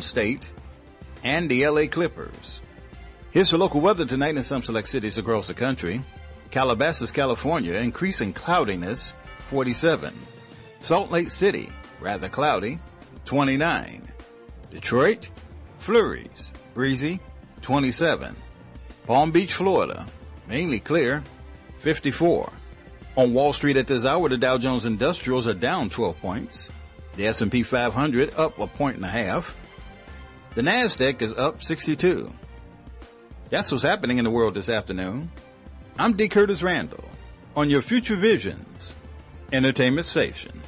State and the LA Clippers. Here's the local weather tonight in some select cities across the country. Calabasas, California, increasing cloudiness, 47. Salt Lake City, rather cloudy, 29. Detroit, flurries, breezy, 27. Palm Beach, Florida, mainly clear, 54. On Wall Street at this hour, the Dow Jones Industrials are down 12 points. The S&P 500 up a point and a half. The Nasdaq is up 62. That's what's happening in the world this afternoon. I'm D. Curtis Randall on your Future Visions Entertainment Station.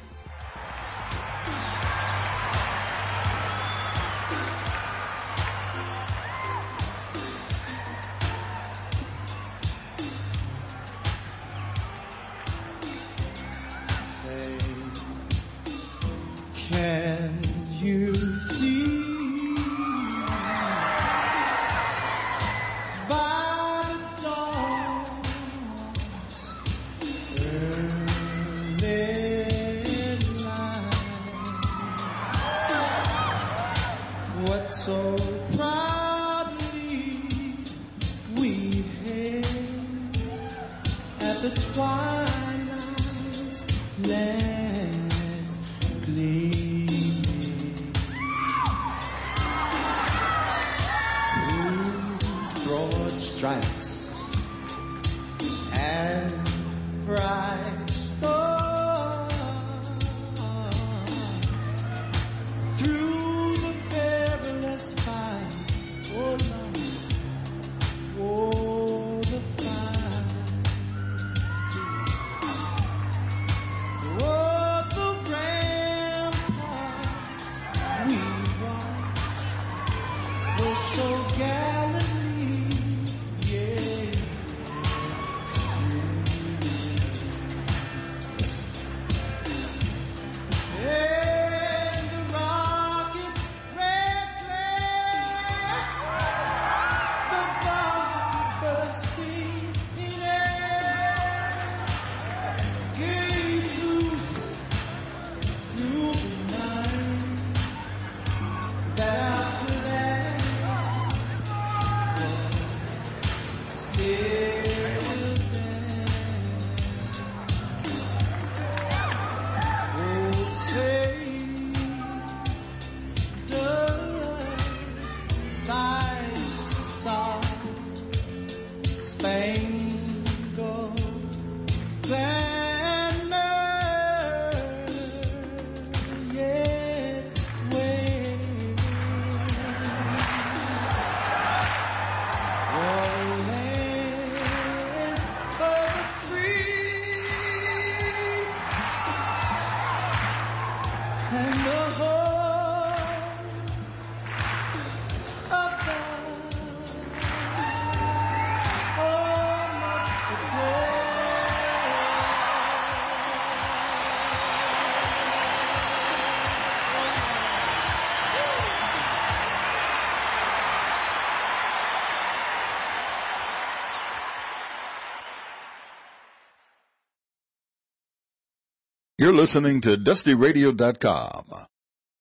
Listening to DustyRadio.com.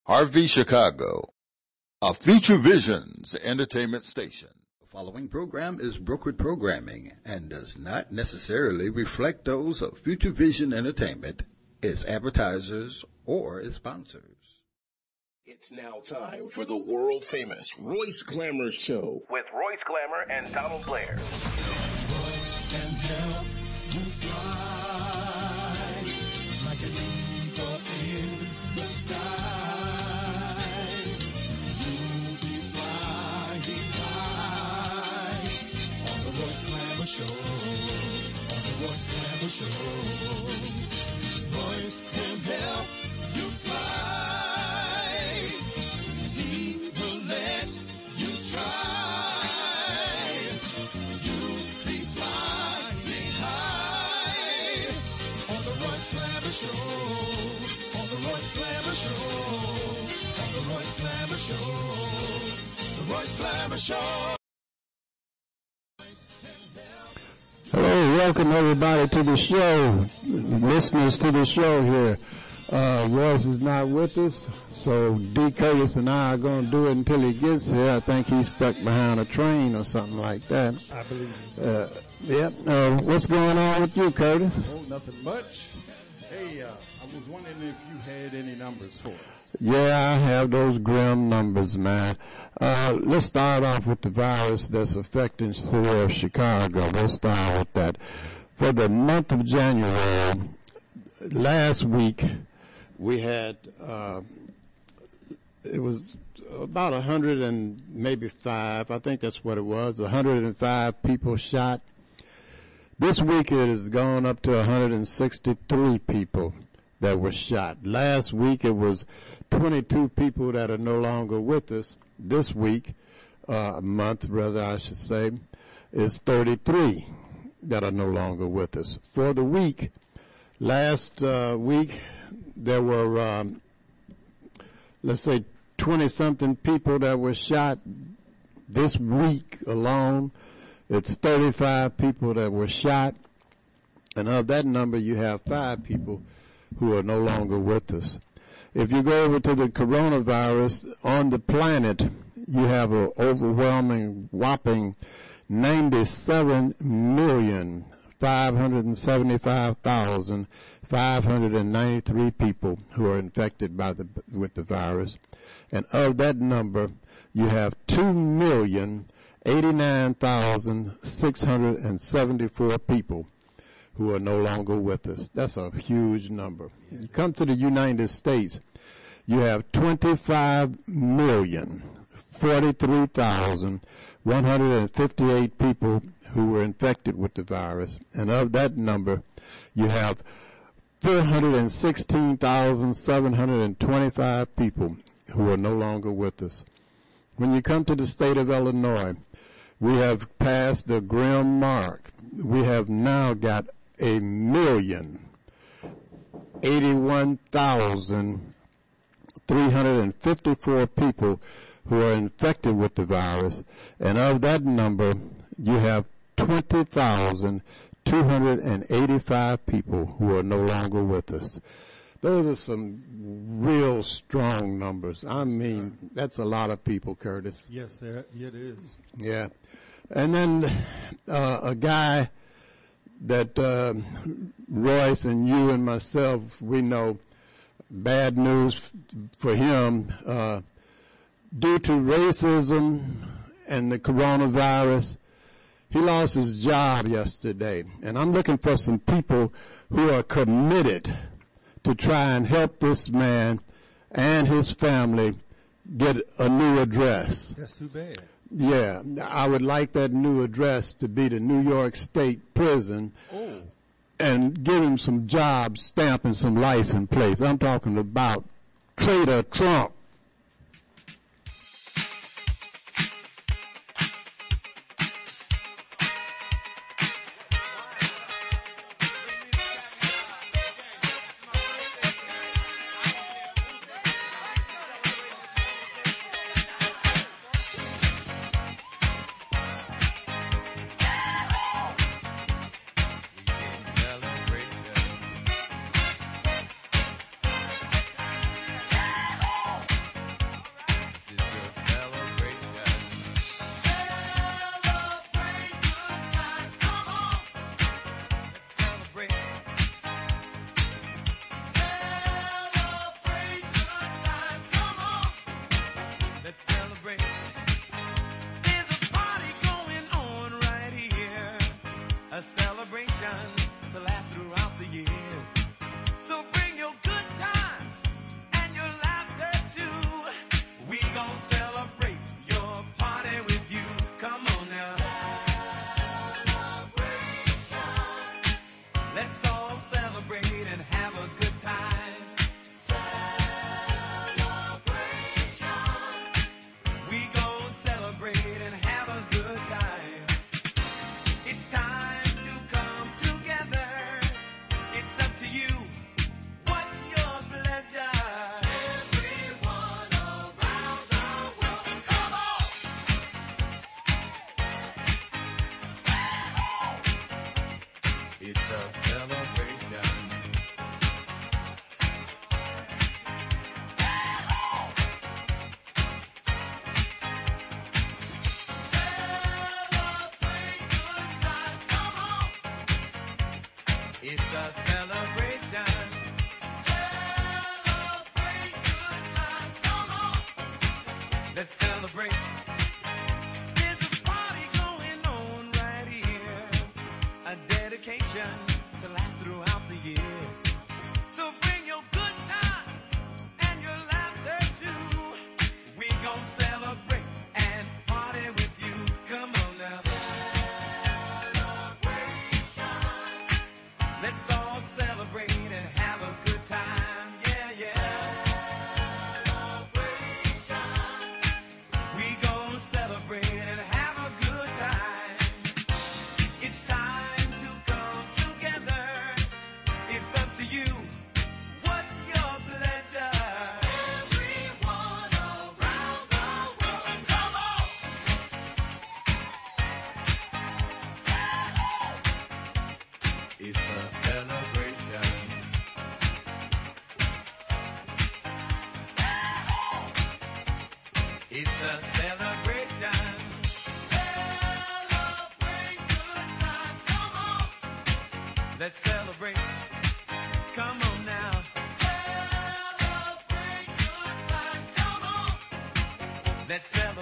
Harvey, Chicago. A Future Visions entertainment station. The following program is brokered programming and does not necessarily reflect those of Future Vision Entertainment, its advertisers, or its sponsors. It's now time for the world famous Royce Glamour Show with Royce Glamour and Donald Blair. Welcome everybody to the show, listeners to the show here Uh, Royce is not with us, so D. Curtis and I are going to do it until he gets here. I think he's stuck behind a train or something like that. I believe. Uh, yep. Uh, what's going on with you, Curtis? Oh, nothing much. Hey, uh, I was wondering if you had any numbers for us. Yeah, I have those grim numbers, man. Uh, let's start off with the virus that's affecting the city of Chicago. We'll start with that. For the month of January, last week, we had, uh, it was about a hundred and maybe five, I think that's what it was, a hundred and five people shot. This week it has gone up to 163 people that were shot. Last week it was 22 people that are no longer with us. This week, uh, month rather I should say, is 33 that are no longer with us. For the week, last uh, week there were, um, let's say, 20 something people that were shot. This week alone, it's 35 people that were shot. And of that number, you have five people who are no longer with us. If you go over to the coronavirus on the planet, you have an overwhelming, whopping 97 million 575,593 people who are infected by the with the virus, and of that number, you have two million 89,674 people who are no longer with us. That's a huge number. You come to the United States, you have 25 million 43,158 people who were infected with the virus, and of that number, you have 416,725 people who are no longer with us. When you come to the state of Illinois, we have passed the grim mark. We have now got a million eighty-one thousand three hundred and fifty-four people who are infected with the virus, and of that number, you have twenty thousand two hundred and eighty-five people who are no longer with us. Those are some real strong numbers. I mean, that's a lot of people, Curtis. Yes, there, it is. Yeah. And then uh, a guy that uh, Royce and you and myself, we know bad news for him. Uh, due to racism and the coronavirus, he lost his job yesterday. And I'm looking for some people who are committed to try and help this man and his family get a new address. That's too bad. Yeah, I would like that new address to be the New York State Prison Oh, and give him some jobs, stamping some license plates. I'm talking about Traitor Trump.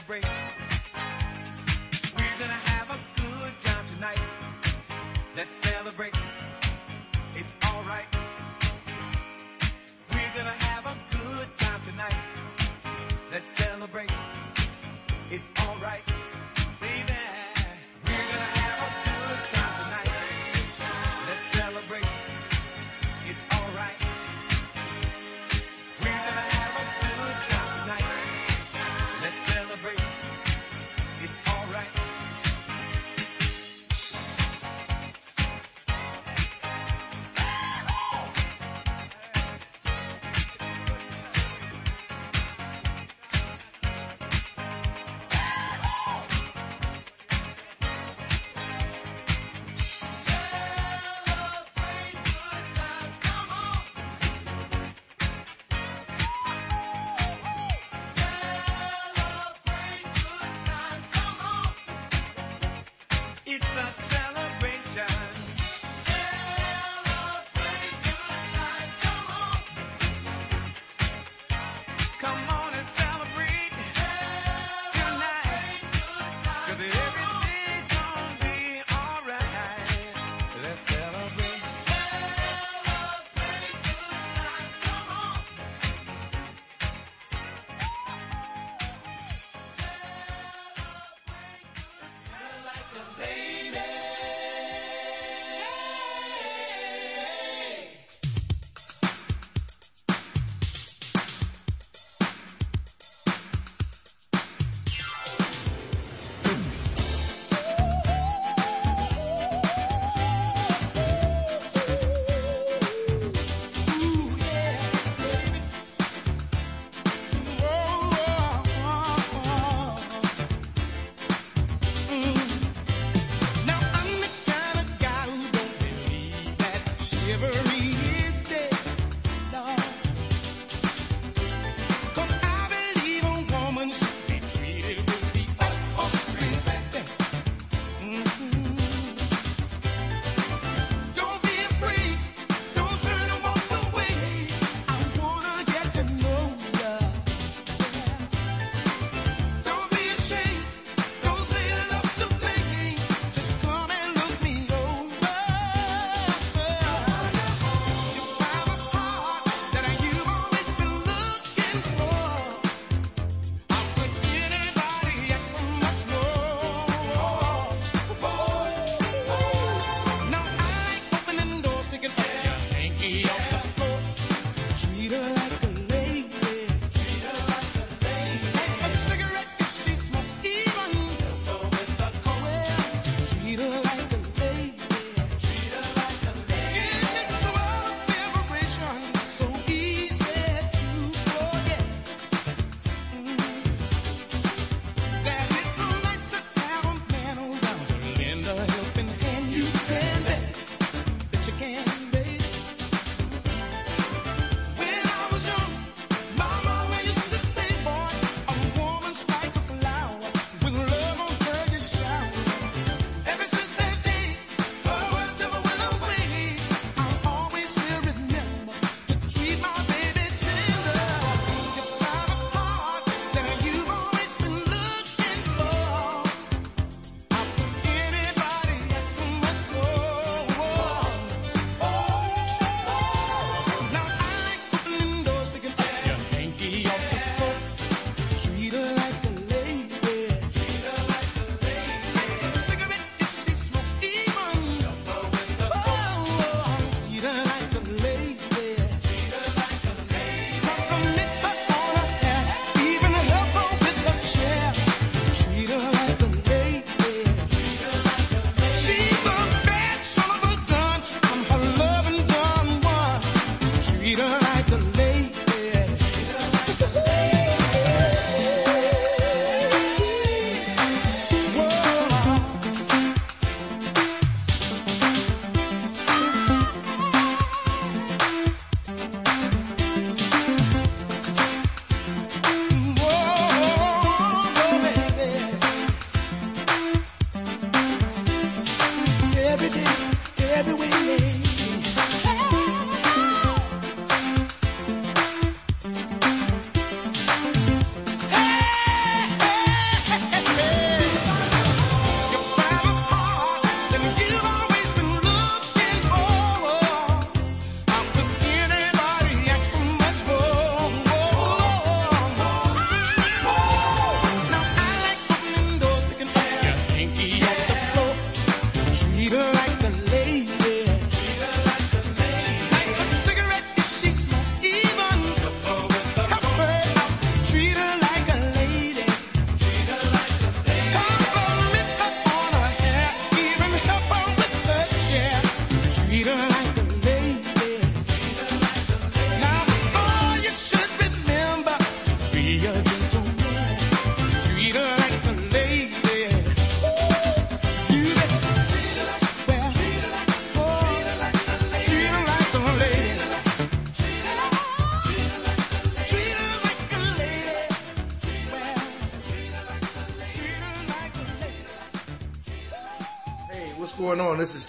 Celebrate.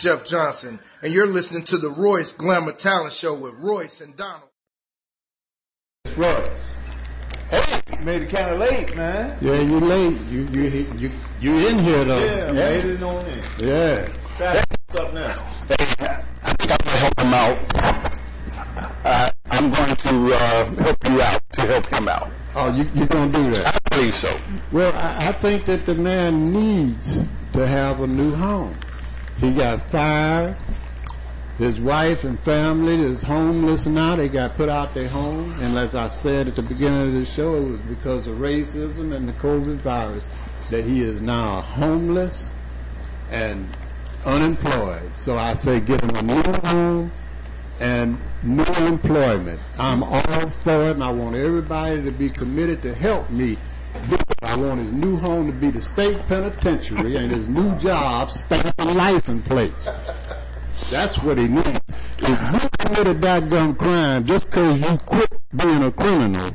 Jeff Johnson, and you're listening to the Royce Glamour Talent Show with Royce and Donald. It's Royce. Hey, made it kind of late, man. Yeah, you late. You you you you in here though. Yeah, made it on in. Yeah. What's up now? I think I'm going to help him out. Uh, I'm going to uh, help you out to help him out. Oh, you you gonna do that? I believe so. Well, I, I think that the man needs to have a new home. He got fired. His wife and family is homeless now. They got put out their home. And as I said at the beginning of the show, it was because of racism and the COVID virus that he is now homeless and unemployed. So I say give him a new home and new employment. I'm all for it, and I want everybody to be committed to help me. I want his new home to be the state penitentiary and his new job stamping license plates. That's what he needs. If you committed that dumb crime just because you quit being a criminal,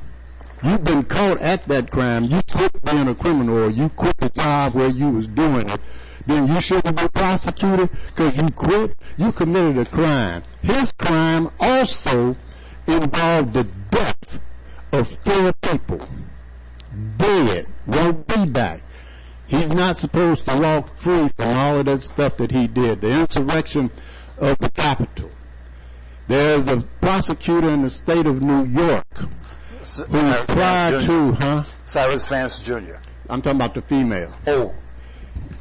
you've been caught at that crime, you quit being a criminal, or you quit the job where you was doing it, then you shouldn't be prosecuted because you quit. You committed a crime. His crime also involved the death of four people. Dead. Won't be back. He's not supposed to walk free from all of that stuff that he did. The insurrection of the Capitol. There's a prosecutor in the state of New York C- who Cyrus prior to, huh? Cyrus Vance Jr. I'm talking about the female. Oh,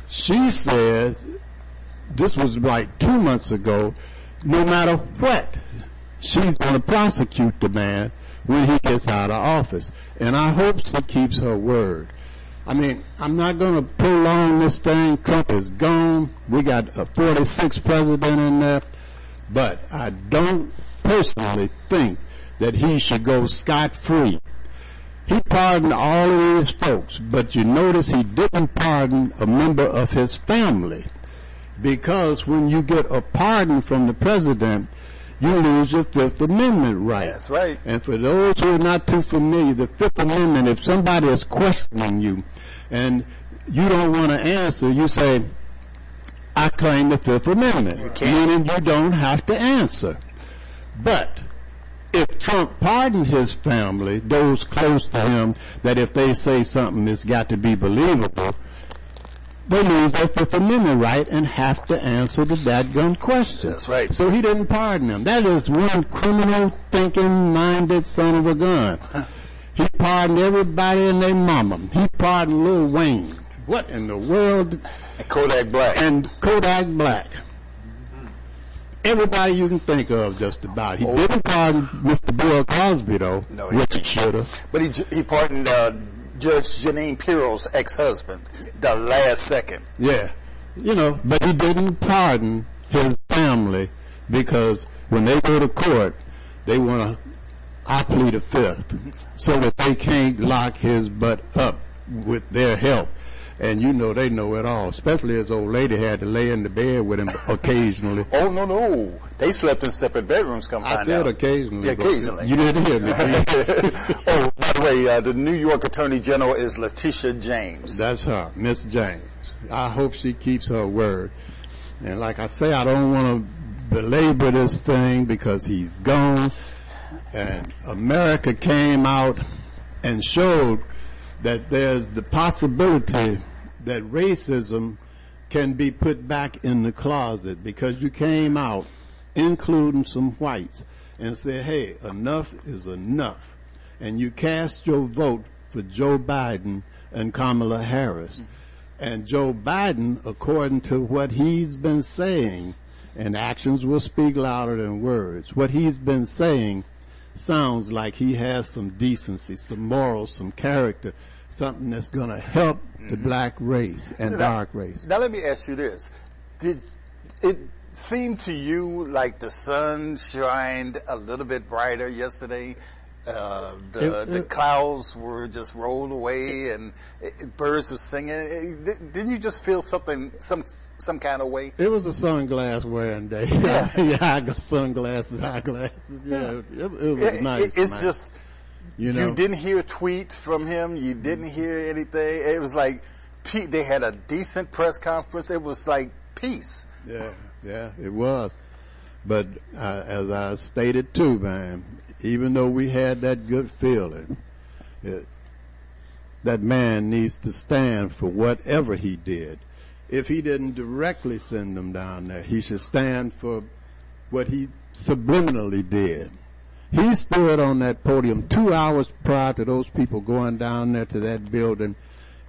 She says this was like two months ago. No matter what, she's going to prosecute the man when he gets out of office, and I hope she keeps her word. I mean, I'm not going to prolong this thing. Trump is gone. We got a 46th president in there, but I don't personally think that he should go scot free. He pardoned all of these folks, but you notice he didn't pardon a member of his family. Because when you get a pardon from the president, you lose your Fifth Amendment right. That's right. And for those who are not too familiar, the Fifth Amendment, if somebody is questioning you and you don't want to answer, you say, I claim the Fifth Amendment. Meaning you don't have to answer. But if Trump pardoned his family, those close to him, that if they say something, it's got to be believable, they lose their Fifth Amendment right and have to answer the dadgum question. That's right. So he didn't pardon them. That is one criminal thinking minded son of a gun. He pardoned everybody and their mama. He pardoned Lil Wayne. What in the world? and Kodak Black. And Kodak Black. Everybody you can think of, just about. He didn't pardon Mr. Bill Cosby, though, No, he which didn't. he should have. but he he pardoned uh, Judge Jeanine Pirro's ex-husband the last second. Yeah. You know, but he didn't pardon his family because when they go to court, they want to, I plead a fifth, so that they can't lock his butt up with their help. And you know they know it all, especially his old lady had to lay in the bed with him occasionally. Oh no no, they slept in separate bedrooms. Come I find said out. occasionally. Yeah, occasionally. You didn't hear me. oh, by the way, uh, the New York Attorney General is Letitia James. That's her, Miss James. I hope she keeps her word. And like I say, I don't want to belabor this thing because he's gone. And America came out and showed that there's the possibility that racism can be put back in the closet because you came out, including some whites, and said, hey, enough is enough. And you cast your vote for Joe Biden and Kamala Harris. And Joe Biden, according to what he's been saying, and actions will speak louder than words, what he's been saying sounds like he has some decency, some morals, some character, something that's going to help the black race and dark race. Now let me ask you this: Did it seem to you like the sun shined a little bit brighter yesterday? Uh, the It- the clouds were just rolled away, and it, it- birds were singing. It- di- didn't you just feel something, some some kind of way? It was a sunglass wearing day. Yeah, I got sunglasses, eyeglasses. Yeah, it, it was It- nice. it's man. just you know, you didn't hear a tweet from him. You didn't hear anything. It was like they had a decent press conference. It was like peace. Yeah, yeah, it was. But uh, as I stated too, man, even though we had that good feeling, it, that man needs to stand for whatever he did. If he didn't directly send them down there, he should stand for what he subliminally did. He stood on that podium two hours prior to those people going down there to that building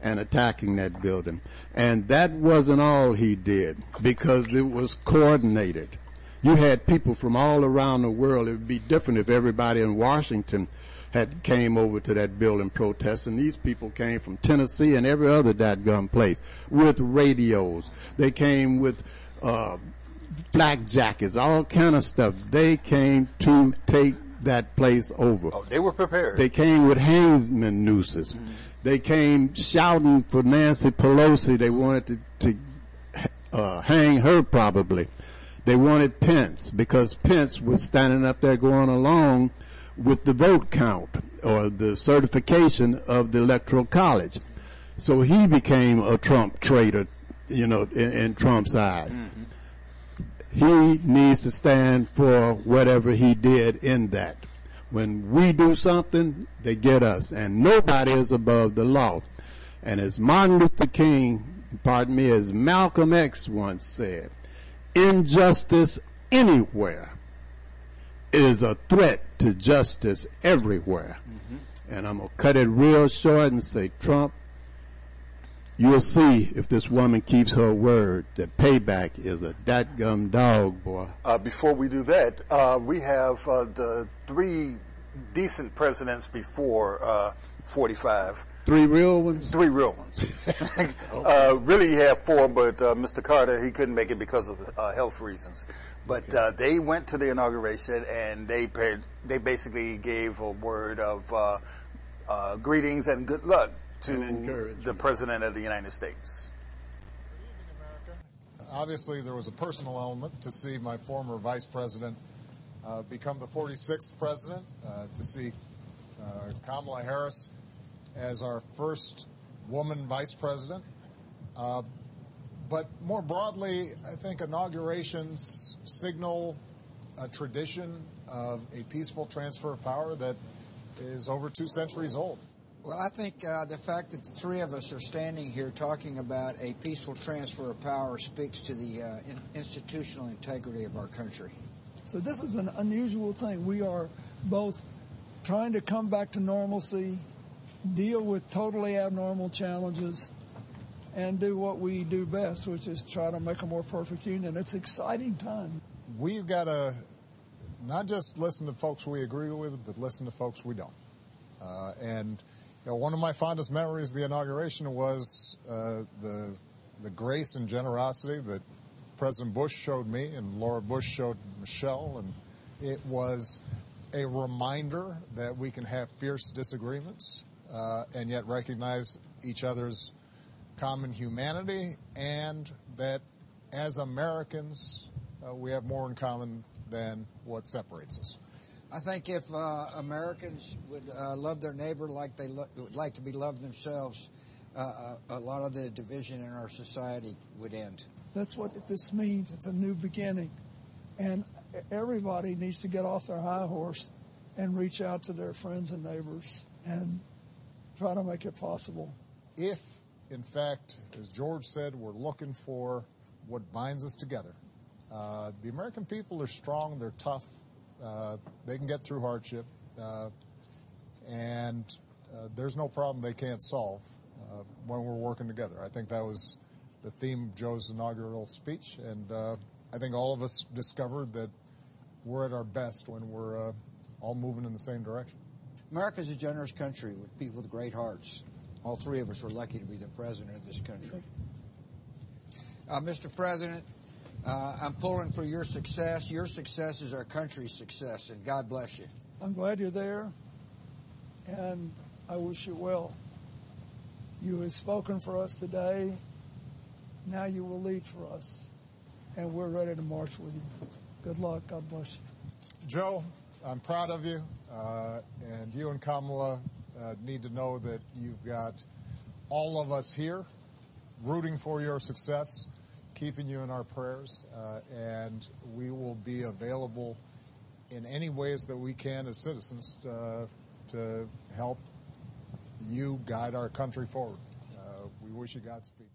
and attacking that building. And that wasn't all he did because it was coordinated. You had people from all around the world. It would be different if everybody in Washington had came over to that building protesting. These people came from Tennessee and every other dadgum place with radios. They came with uh, flak jackets, all kind of stuff. They came to take that place over. Oh, they were prepared. They came with hangman nooses. They came shouting for Nancy Pelosi. They wanted to, to uh, hang her probably. They wanted Pence because Pence was standing up there going along with the vote count or the certification of the electoral college. So he became a Trump traitor, you know, in, in Trump's eyes. He needs to stand for whatever he did in that. When we do something, they get us, and nobody is above the law. And as Martin Luther King, pardon me, as Malcolm X once said, injustice anywhere is a threat to justice everywhere. Mm-hmm. And I'm going to cut it real short and say, Trump, you'll see if this woman keeps her word that payback is a dadgum dog, boy. Uh, before we do that, uh, we have uh, the three decent presidents before uh, 45. Three real ones? Three real ones. uh, really, you have four, but uh, Mr. Carter, he couldn't make it because of uh, health reasons. But uh, they went to the inauguration and they paired, they basically gave a word of uh, uh, greetings and good luck to the President of the United States. Obviously, there was a personal element to see my former vice president uh, become the 46th president, uh, to see uh, Kamala Harris as our first woman vice president. Uh, but more broadly, I think inaugurations signal a tradition of a peaceful transfer of power that is over two centuries old. Well, I think uh, the fact that the three of us are standing here talking about a peaceful transfer of power speaks to the uh, in- institutional integrity of our country. So this is an unusual thing. We are both trying to come back to normalcy, deal with totally abnormal challenges, and do what we do best, which is try to make a more perfect union. It's exciting time. We've got to not just listen to folks we agree with, but listen to folks we don't. Uh, and you know, one of my fondest memories of the inauguration was uh, the the grace and generosity that President Bush showed me and Laura Bush showed Michelle, and it was a reminder that we can have fierce disagreements uh, and yet recognize each other's common humanity, and that as Americans, uh, we have more in common than what separates us. I think if uh, Americans would uh, love their neighbor like they lo- would like to be loved themselves, uh, a lot of the division in our society would end. That's what this means. It's a new beginning. And everybody needs to get off their high horse and reach out to their friends and neighbors and try to make it possible. If, in fact, as George said, we're looking for what binds us together, uh, the American people are strong, they're tough, uh, they can get through hardship, uh, and uh, there's no problem they can't solve uh, when we're working together. I think that was the theme of Joe's inaugural speech, and I think all of us discovered that we're at our best when we're all moving in the same direction. America's a generous country with people with great hearts. All three of us were lucky to be the president of this country. Uh, Mr. President, uh, I'm pulling for your success. Your success is our country's success, and God bless you. I'm glad you're there, and I wish you well. You have spoken for us today. Now you will lead for us, and we're ready to march with you. Good luck. God bless you. Joe, I'm proud of you, uh, and you and Kamala uh, need to know that you've got all of us here rooting for your success keeping you in our prayers, uh, and we will be available in any ways that we can as citizens to, to help you guide our country forward. Uh, we wish you Godspeed.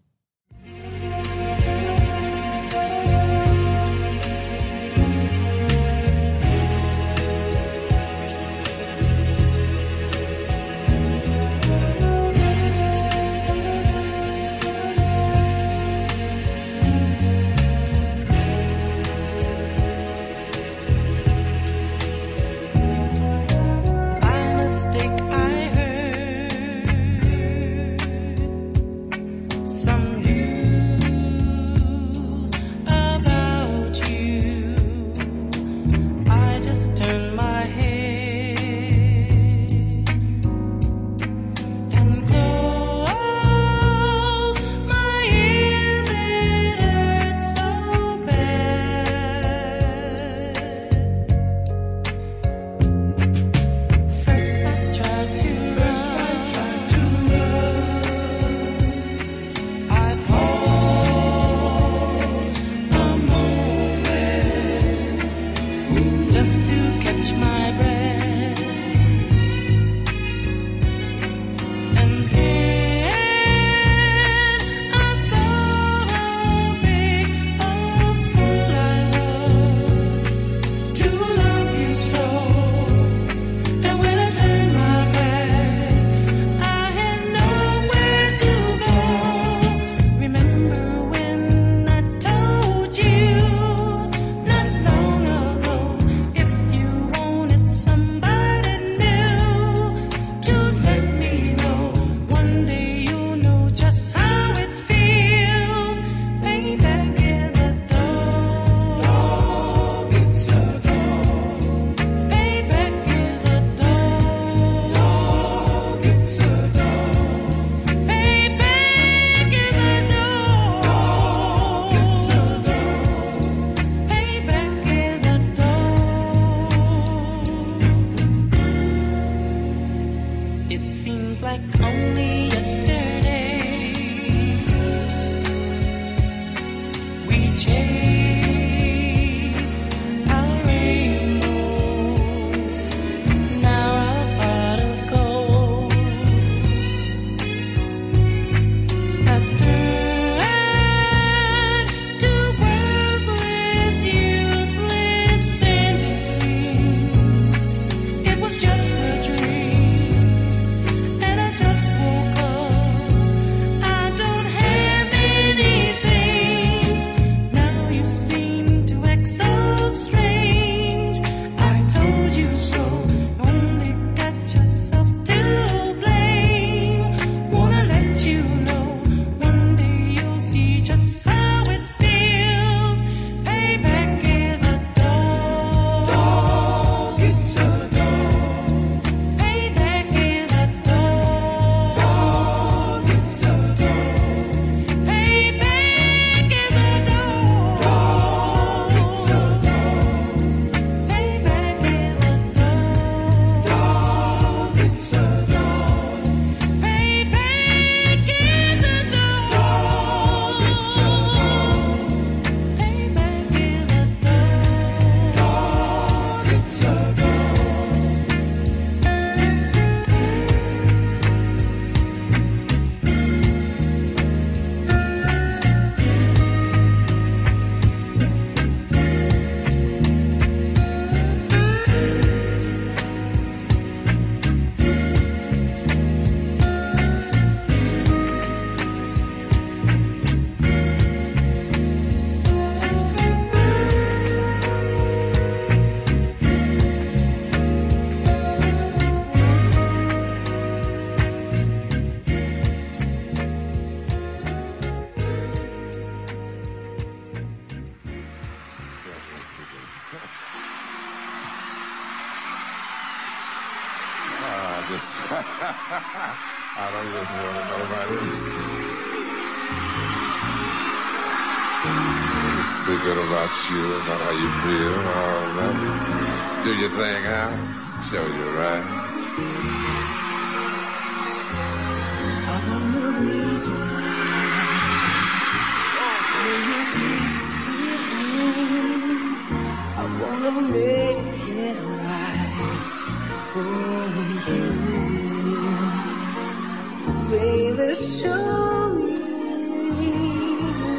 baby, show me,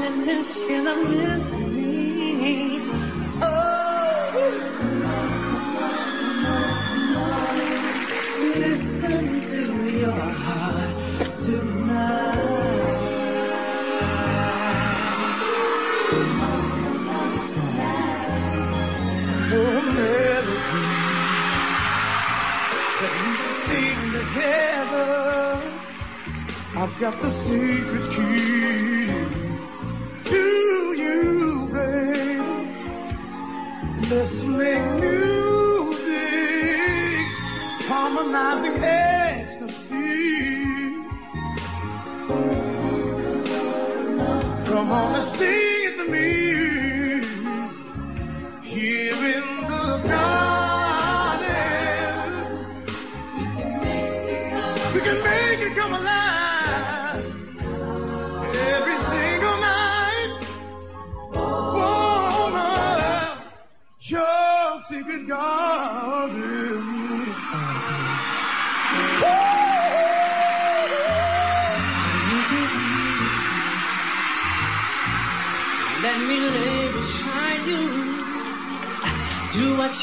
and then she'll miss me. Got the secret key to you, baby. Make music, harmonizing ecstasy.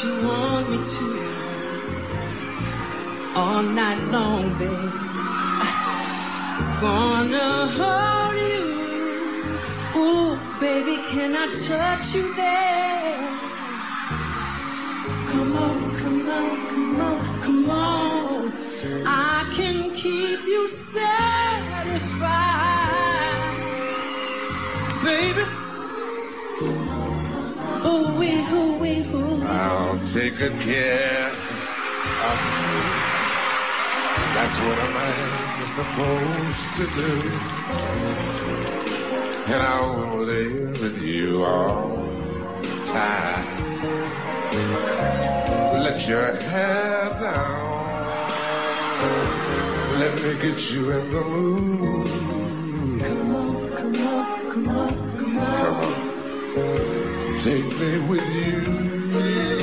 You want me to. All night long, babe. Gonna hold you. Ooh, baby, can I touch you there? Come on, come on, come on, come on. I can keep you satisfied, baby. I'll take good care of you. That's what a man is supposed to do. And I will live with you all the time. Let your hair down. Let me get you in the mood. Come on, come on, come on. Come on. Take me with you. Oh,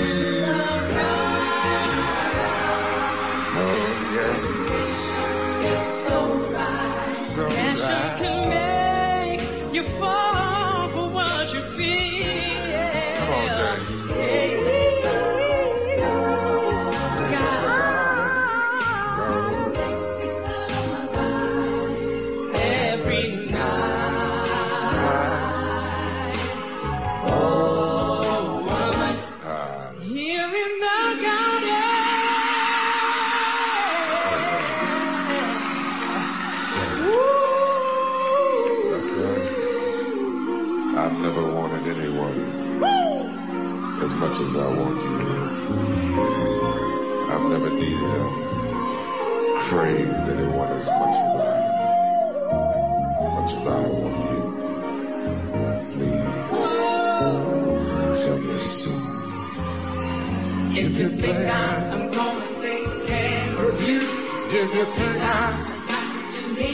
you think I, to me,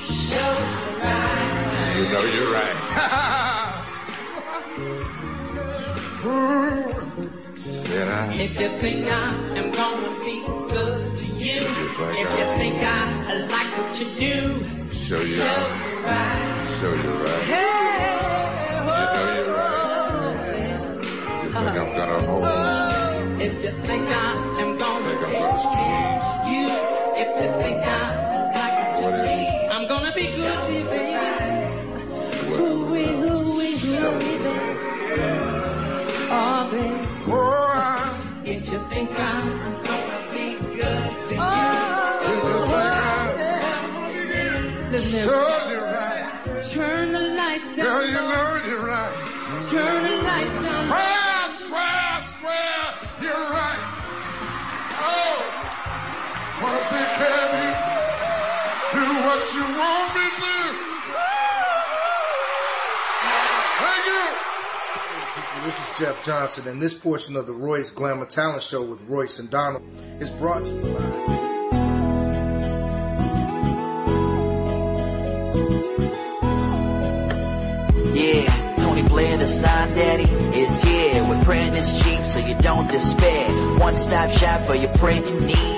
show right. you know you're right. Said I. If you think I am gonna be good to you, if you think I like what you do, Show you show right. right. Show you right. Hey, You know you're right. You think I'm gonna hold If you think I am gonna take you, if you think I'm like you, I'm gonna be good to you, baby. Ooh, wee, ooh, baby. Oh, baby. If you think I'm Jeff Johnson, and this portion of the Royce Glamour Talent Show with Royce and Donald is brought to you by. Yeah, Tony Blair, the sign daddy, is here. With printing is cheap, so you don't despair. One stop shop for your printing needs.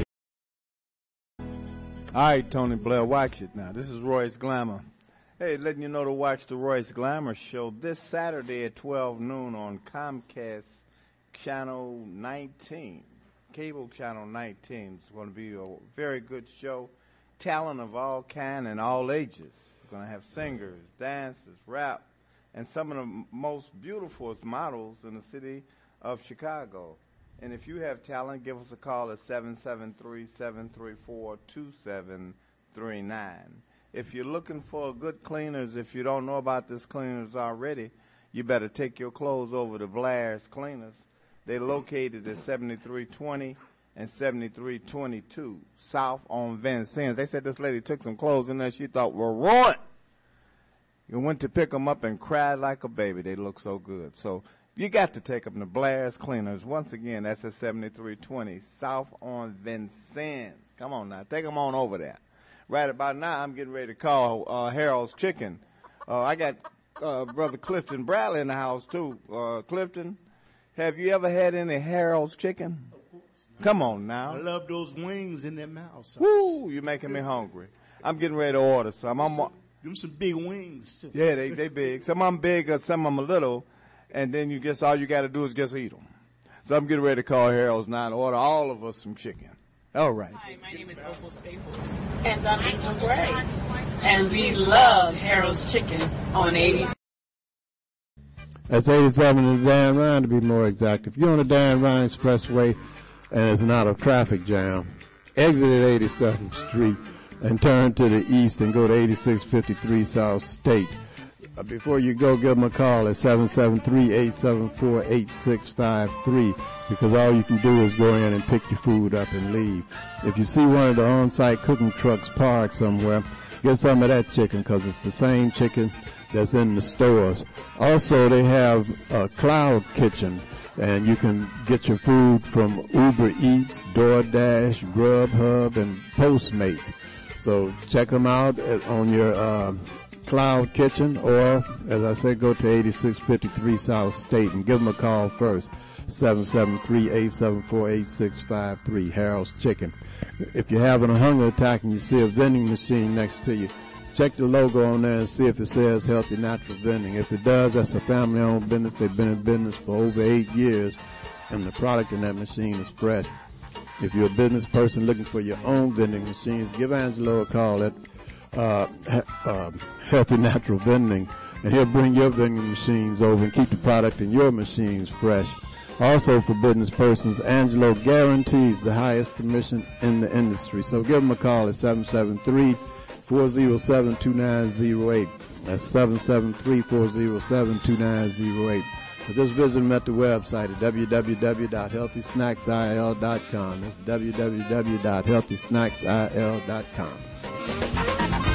All right, Tony Blair, watch it now. This is Royce Glamour. Hey, letting you know to watch the Royce Glamour show this Saturday at 12 noon on Comcast Channel 19, Cable Channel 19. It's going to be a very good show. Talent of all kind and all ages. We're going to have singers, dancers, rap, and some of the most beautiful models in the city of Chicago. And if you have talent, give us a call at 773-734-2739. If you're looking for good cleaners, if you don't know about this cleaners already, you better take your clothes over to Blair's Cleaners. They're located at 7320 and 7322 South on Vincennes. They said this lady took some clothes in there she thought were ruined. You went to pick them up and cried like a baby. They look so good. So you got to take them to Blair's Cleaners. Once again, that's at 7320 South on Vincennes. Come on now, take them on over there. Right about now, I'm getting ready to call uh, Harold's Chicken. Uh, I got uh, brother Clifton Bradley in the house too. Uh, Clifton, have you ever had any Harold's Chicken? Come on now. I love those wings in their mouth. Woo, you're making me hungry. I'm getting ready to order some. I'm, Them some big wings too. yeah, they they big. Some of them big, or some of a little, and then you just all you got to do is just eat them. So I'm getting ready to call Harold's now and order all of us some chicken. All right. Hi, my name is Opal Staples, and I'm Angel Gray, and we love Harold's Chicken on 87. That's 87 in the Dan Ryan to be more exact. If you're on the Dan Ryan Expressway and it's not a traffic jam, exit at 87th Street and turn to the east and go to 8653 South State. Uh, Before you go, give them a call at 773-874-8653 because all you can do is go in and pick your food up and leave. If you see one of the on-site cooking trucks parked somewhere, get some of that chicken because it's the same chicken that's in the stores. Also, they have a cloud kitchen, and you can get your food from Uber Eats, DoorDash, Grubhub, and Postmates. So check them out at, on your uh, cloud kitchen, or as I said, go to 8653 South State and give them a call first. 773-874-8653, Harold's Chicken. If you're having a hunger attack and you see a vending machine next to you, check the logo on there and see if it says Healthy Natural Vending. If it does, that's a family-owned business. They've been in business for over eight years, and the product in that machine is fresh. If you're a business person looking for your own vending machines, give Angelo a call at uh, uh, Healthy Natural Vending, and he'll bring your vending machines over and keep the product in your machines fresh. Also, for business persons, Angelo guarantees the highest commission in the industry. So give him a call at 773 407 2908. That's 773 407 2908. Or just visit them at the website at www.healthysnacksil.com. That's www.healthysnacksil.com. Ha ha.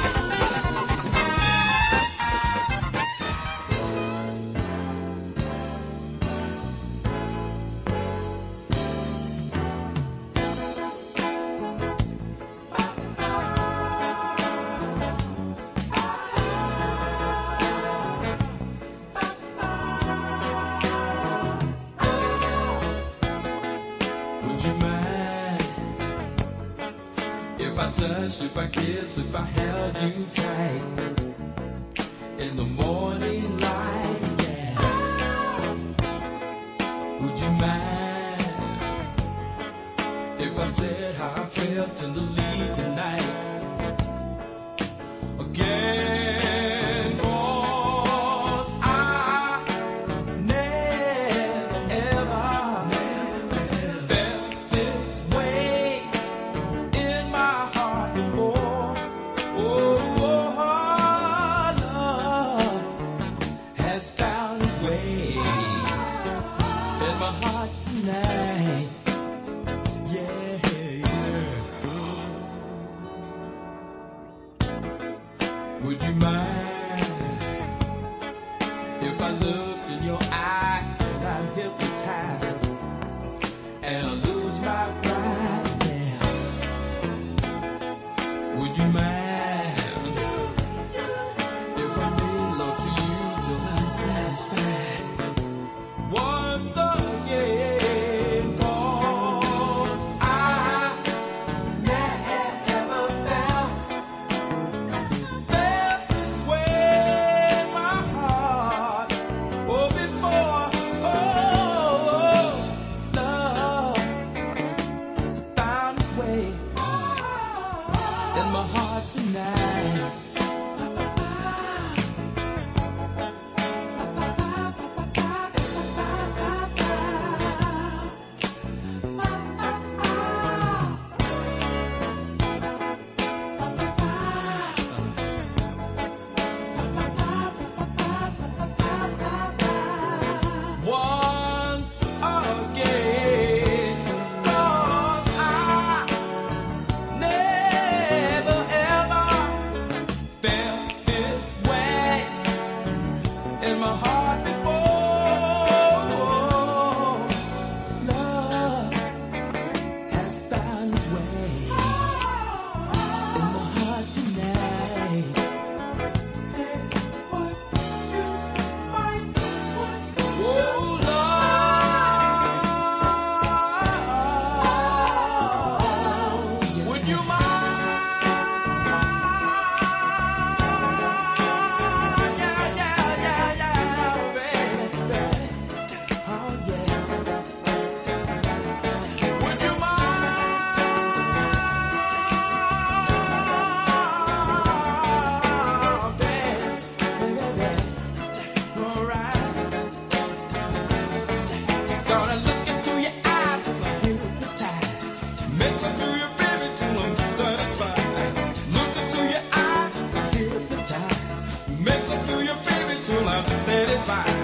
satisfied.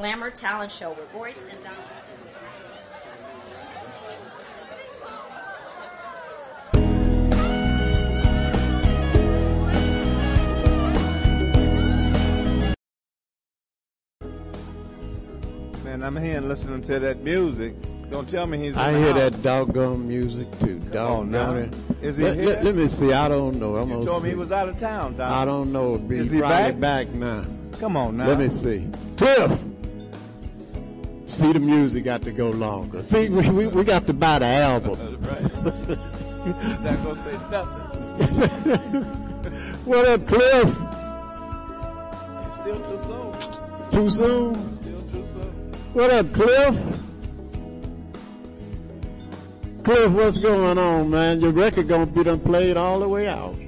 Glamour Talent Show with Royce and Donald. Man, I'm here listening to that music. Don't tell me he's. I hear house. that doggone music too. Doggone now. it. Is he let, here? let- let me see. I don't know. I'm You gonna told me he was out of town, Don. I don't know. Be Is he probably back? back now. Come on now. Let me see. Cliff. See, the music got to go longer. See, we, we, we got to buy the album. He's not gonna say nothing. what up, Cliff? Still too soon. Too soon? Still too soon. What up, Cliff? Cliff, what's going on, man? Your record gonna be done played all the way out.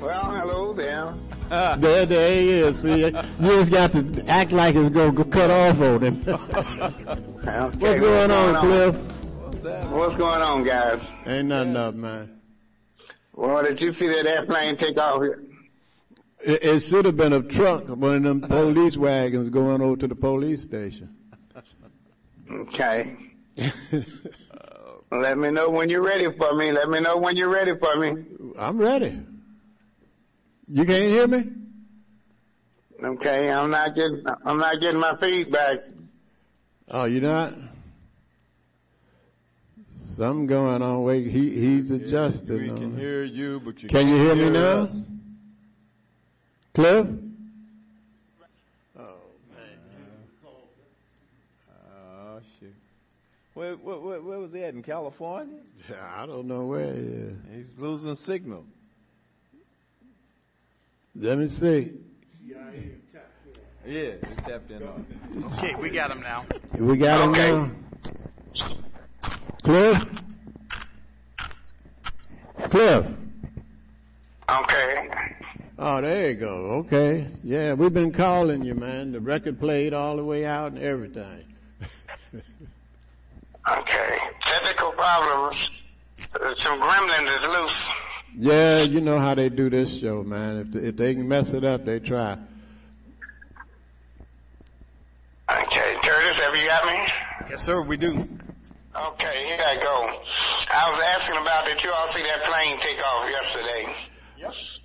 Well, hello there. there, there he is. See, you just got to act like it's gonna cut off on him. Okay, what's going on, Cliff? What's going on, guys? Ain't nothing up, man. Well, did you see that airplane take off? It, it should have been a truck, one of them police wagons going over to the police station. Okay. Let me know when you're ready for me. Let me know when you're ready for me. I'm ready. You can't hear me? Okay, I'm not getting. I'm not getting my feedback. Oh, you're not? Something going on. Wait, he he's adjusting. We can hear you, but you Can you can't hear me now? us. Cliff? Oh man. Oh shit. Where, where, where, where was he at in California? I don't know where he is. He's losing signal. Let me see. Yeah, he tapped in on it. Okay, we got him now. We got him now. Cliff? Cliff? Okay. Oh, there you go. Okay. Yeah, we've been calling you, man. The record played all the way out and everything. Okay. Technical problems. Some gremlins is loose. Yeah, you know how they do this show, man. If they, if they can mess it up, they try. Okay, Curtis, have you got me? Yes, sir, we do. Okay, here I go. I was asking about did you all see that plane take off yesterday? Yes.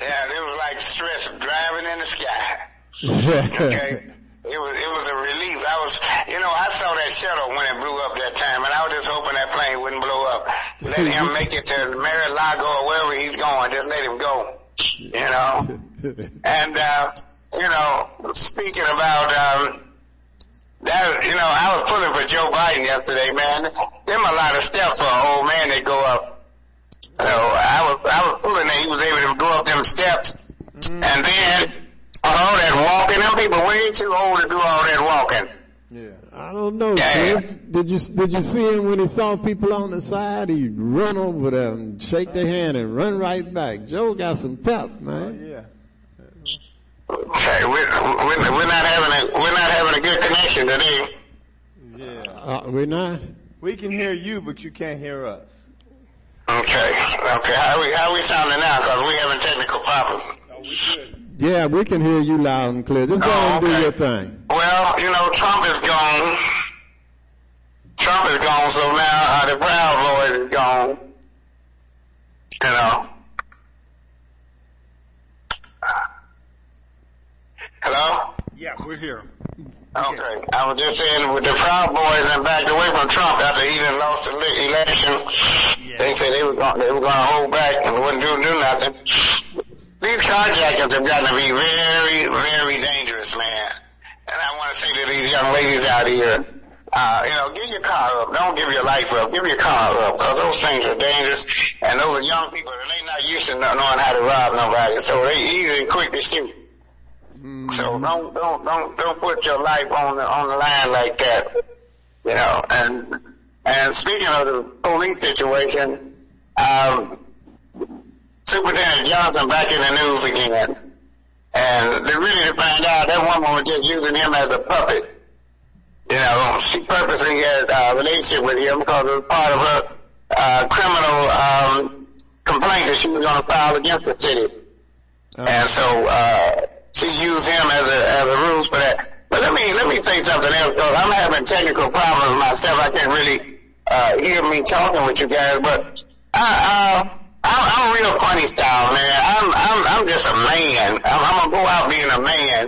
Yeah, it was like stress driving in the sky. Okay. It was it was a relief. I was you know, I saw that shuttle when it blew up that time and I was just hoping that plane wouldn't blow up. Let him make it to Mar-a-Lago or wherever he's going, just let him go. You know? And uh, you know, speaking about um that you know, I was pulling for Joe Biden yesterday, man. Them a lot of steps for an old man that go up. So I was I was pulling that he was able to go up them steps, and then all that walking. Them people way too old to do all that walking. Yeah. I don't know, Cliff. Did you did you see him when he saw people on the side? He'd run over them and shake their hand and run right back. Joe got some pep, man. Yeah. Okay, we're, we're, we're not having a we're not having a good connection today. Yeah. Uh, we're not. We can hear you, but you can't hear us. Okay, okay. How we how we sounding now? Cause we having technical problems. Yeah, we can hear you loud and clear. Just go and do your thing. Well, you know, Trump is gone. Trump is gone, so now uh, the Proud Boys is gone. You know. Hello? Yeah, we're here. Okay. I was just saying with the Proud Boys and backed away from Trump after he done lost the le- election. They said they were going, they were going to hold back and wouldn't do, do nothing. These carjackers have gotten to be very, very dangerous, man. And I want to say to these young ladies out here, uh, you know, give your car up. Don't give your life up. Give your car up because those things are dangerous. And those are young people and they not used to kno- knowing how to rob nobody. So they easy and quick to shoot. So don't don't don't don't put your life on the on the line like that. You know, and and speaking of the police situation, um, Superintendent Johnson back in the news again, and they really to find out that woman was just using him as a puppet. You know, she purposely had a relationship with him because it was part of her uh, criminal um, complaint that she was going to file against the city. And so uh, she used him as a as a ruse for that. But let me let me say something else. Cause I'm having technical problems myself. I can't really uh, hear me talking with you guys. But I, uh, I'm, I'm real funny style, man. I'm I'm I'm just a man. I'm, I'm gonna go out being a man,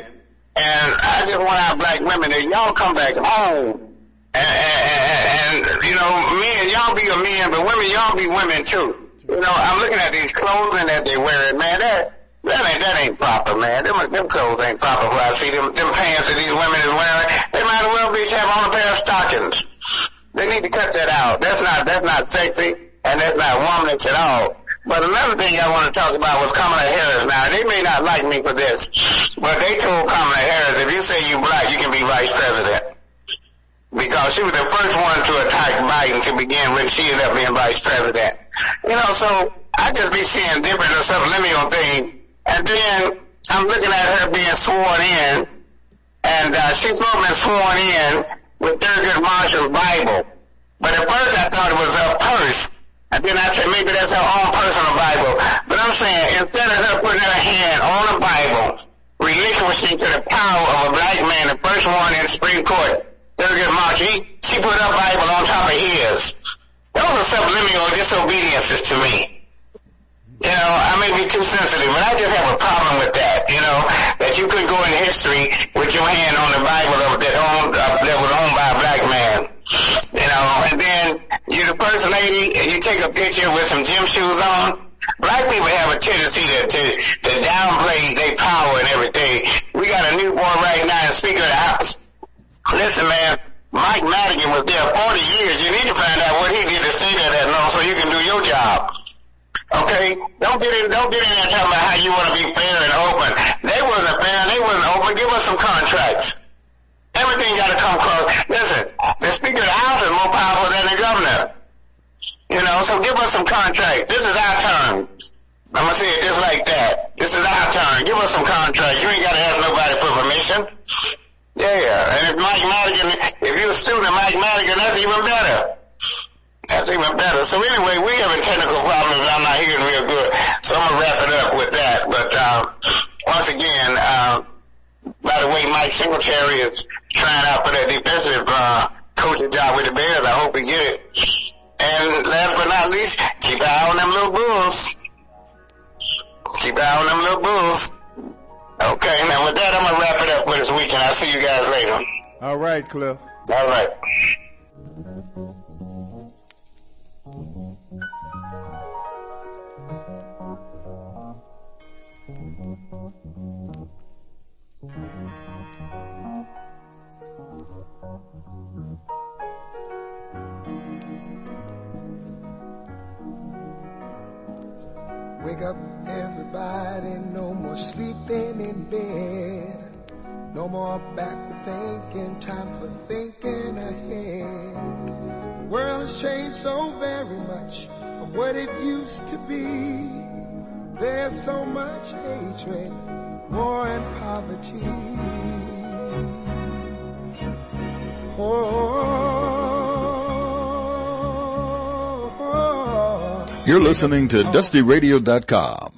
and I just want our black women that y'all come back home. And, and, and, and you know, men, y'all be a man, but women, y'all be women too. You know, I'm looking at these clothing that they wearing, man. That that ain't that ain't proper, man. Them them clothes ain't proper. Where I see them them pants that these women is wearing, they might as well be have on a pair of stockings. They need to cut that out. That's not that's not sexy, and that's not womanish at all. But another thing I want to talk about was Kamala Harris. Now they may not like me for this, but they told Kamala Harris, if you say you black, you can be vice president because she was the first one to attack Biden to begin with. She ended up being vice president. You know, so I just be seeing different or subliminal things. And then I'm looking at her being sworn in, and uh, she's supposed to be sworn in with Thurgood Marshall's Bible. But at first I thought it was a purse. And then I said maybe that's her own personal Bible. But I'm saying instead of her putting her hand on the Bible, relinquishing to the power of a black man, the first one in the Supreme Court, Thurgood Marshall, he, she put her Bible on top of his. Those are subliminal disobediences to me. You know, I may be too sensitive, but I just have a problem with that. You know, that you could go in history with your hand on the Bible that owned that was owned by a black man. You know, and then you're the first lady, and you take a picture with some gym shoes on. Black people have a tendency to, to, to downplay their power and everything. We got a new boy right now, the Speaker of the House. Listen, man, Mike Madigan was there 40 years. You need to find out what he did to stay there that long so you can do your job. Okay? Don't get in, don't get in there talking about how you want to be fair and open. They wasn't fair, they wasn't open. Give us some contracts. Everything got to come close. Listen, the Speaker of the House is more powerful than the governor. You know, so give us some contract. This is our turn. I'm gonna say it just like that. This is our turn. Give us some contract. You ain't gotta ask nobody for permission. Yeah, yeah. and if Mike Madigan, if you're a student of Mike Madigan, that's even better. That's even better. So anyway, we having technical problems. I'm not hearing real good, so I'm gonna wrap it up with that. But uh, once again, uh, by the way, Mike Singletary is trying out for that defensive uh, coaching job with the Bears. I hope he get it. And last but not least, keep an eye on them little bulls. Keep an eye on them little bulls. Okay, now with that, I'm gonna wrap it up for this weekend. I'll see you guys later. All right, Cliff. All right. Wake up, everybody, no more sleeping in bed. No more back to thinking, time for thinking ahead. The world has changed so very much from what it used to be. There's so much hatred, war and poverty. Oh, You're listening to DustyRadio.com.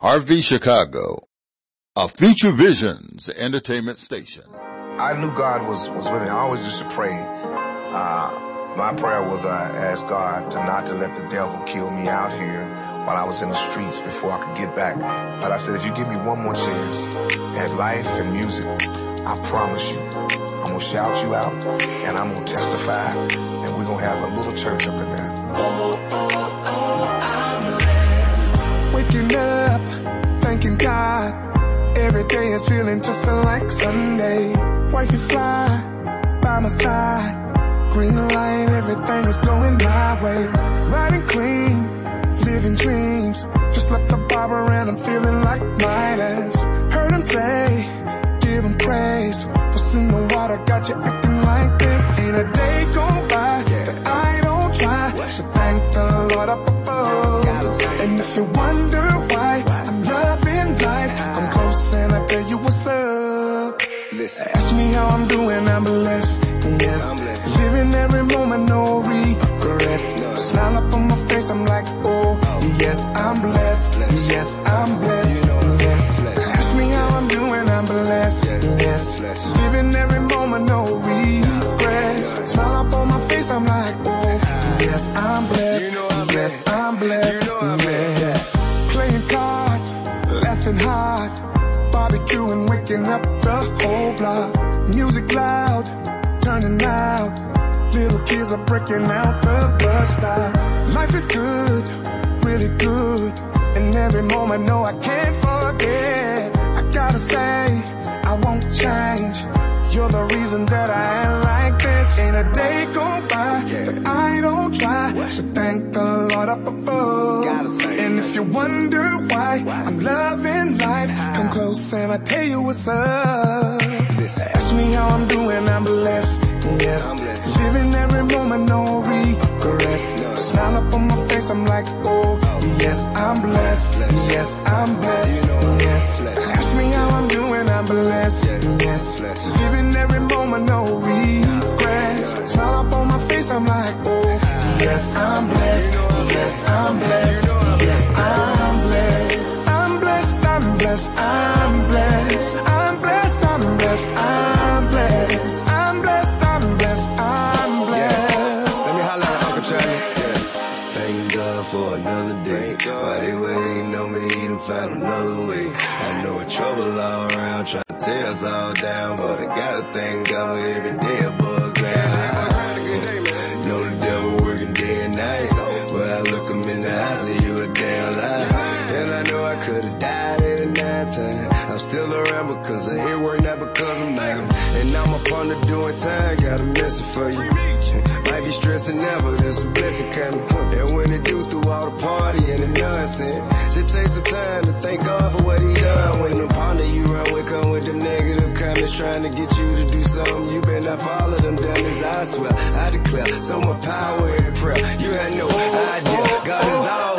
RV Chicago, a Future Visions entertainment station. I knew God was, was with me. I always used to pray. Uh, my prayer was I asked God to not to let the devil kill me out here while I was in the streets before I could get back. But I said, if you give me one more chance at life and music, I promise you, I'm gonna shout you out and I'm gonna testify and we're gonna have a little church up in there. Waking up, thanking God. Every day is feeling just like Sunday. Wifey fly by my side. Green light, everything is going my way. Riding clean, living dreams. Just left the barber and I'm feeling like Midas. Heard him say, give him praise. What's in the water got you acting like this? Ain't a day go by that you wonder why I'm loving life, I'm close and I tell you what's up. Listen. Ask me how I'm doing, I'm blessed. Yes, I'm blessed. living every moment, no regrets. Smile up on my face, I'm like, oh, uh-huh. yes, I'm blessed. Yes, I'm blessed. Yes. Ask me how I'm doing, I'm blessed. Yes, living every moment, no regrets. Smile up on my face, I'm like, oh, yes, I'm blessed. Yes, I'm blessed. Yes, playing cards, laughing hard, barbecuing, waking up the whole block. Music loud, turning out. Little kids are breaking out the bus stop. Life is good, really good. And every moment, no, I can't forget. I gotta say, I won't change. You're the reason that I am like this. Ain't a day go by that I don't try to thank the Lord up above. And if you wonder why I'm loving life, come close and I tell you what's up. Ask me how I'm doing, I'm blessed. Yes, living every moment, no regrets. Smile up on my face, I'm like, oh, yes, I'm blessed. Yes, I'm blessed. Yes, me how I'm doing, I'm blessed. Yes, living every moment, no regrets. Smile up on my face, I'm like, oh, yes, I'm blessed. Yes, I'm blessed. Yes, I'm blessed. I'm blessed. I'm blessed. I'm blessed. I'm blessed. I'm blessed. I'm blessed. I'm blessed. I'm blessed. I'm blessed. Let me holler at Uncle Charlie. Thank God for another day. While they waiting on me, done found another tears all down, but I got a thing going every day. Because of here work, not because of mine. And I'm up on the doing time, got a message for you. Might be stressing now, but there's a blessing coming. And when it do through all the party and the nonsense, just take some time to thank God for what he done. When the ponder you run with come with the negative comments trying to get you to do something, you better not follow them dummies. I swear, I declare, so much power in prayer. You had no idea, God is always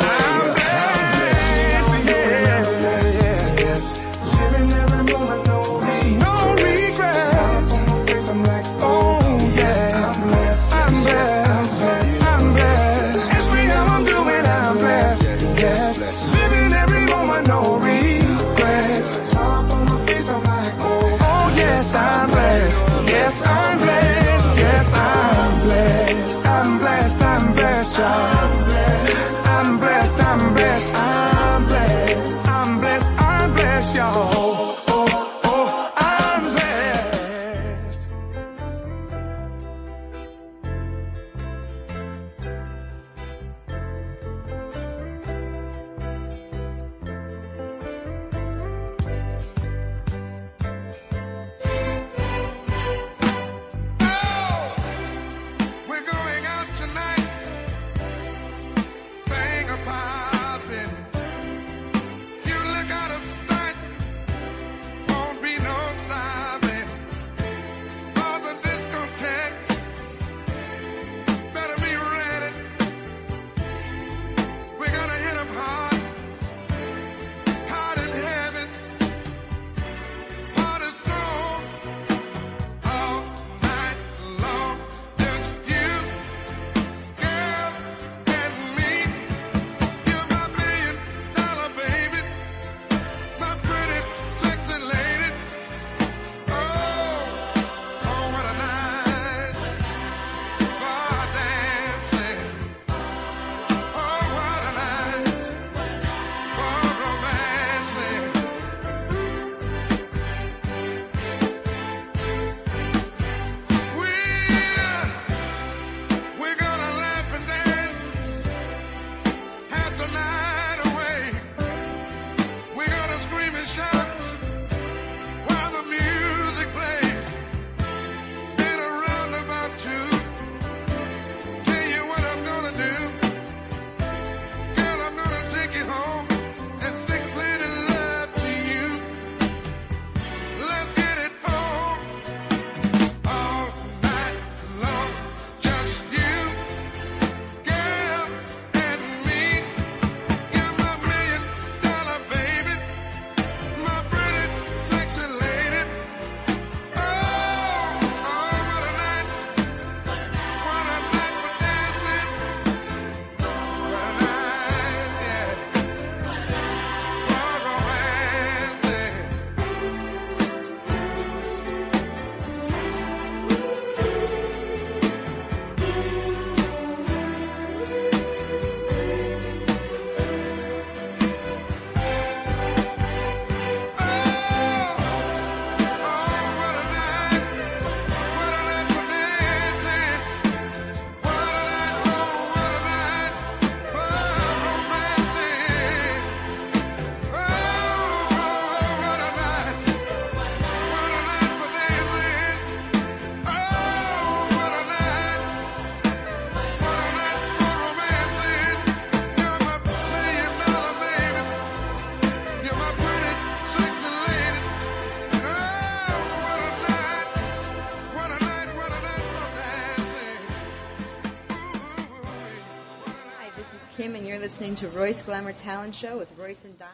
listening to Royce Glamour Talent Show with Royce and Dial.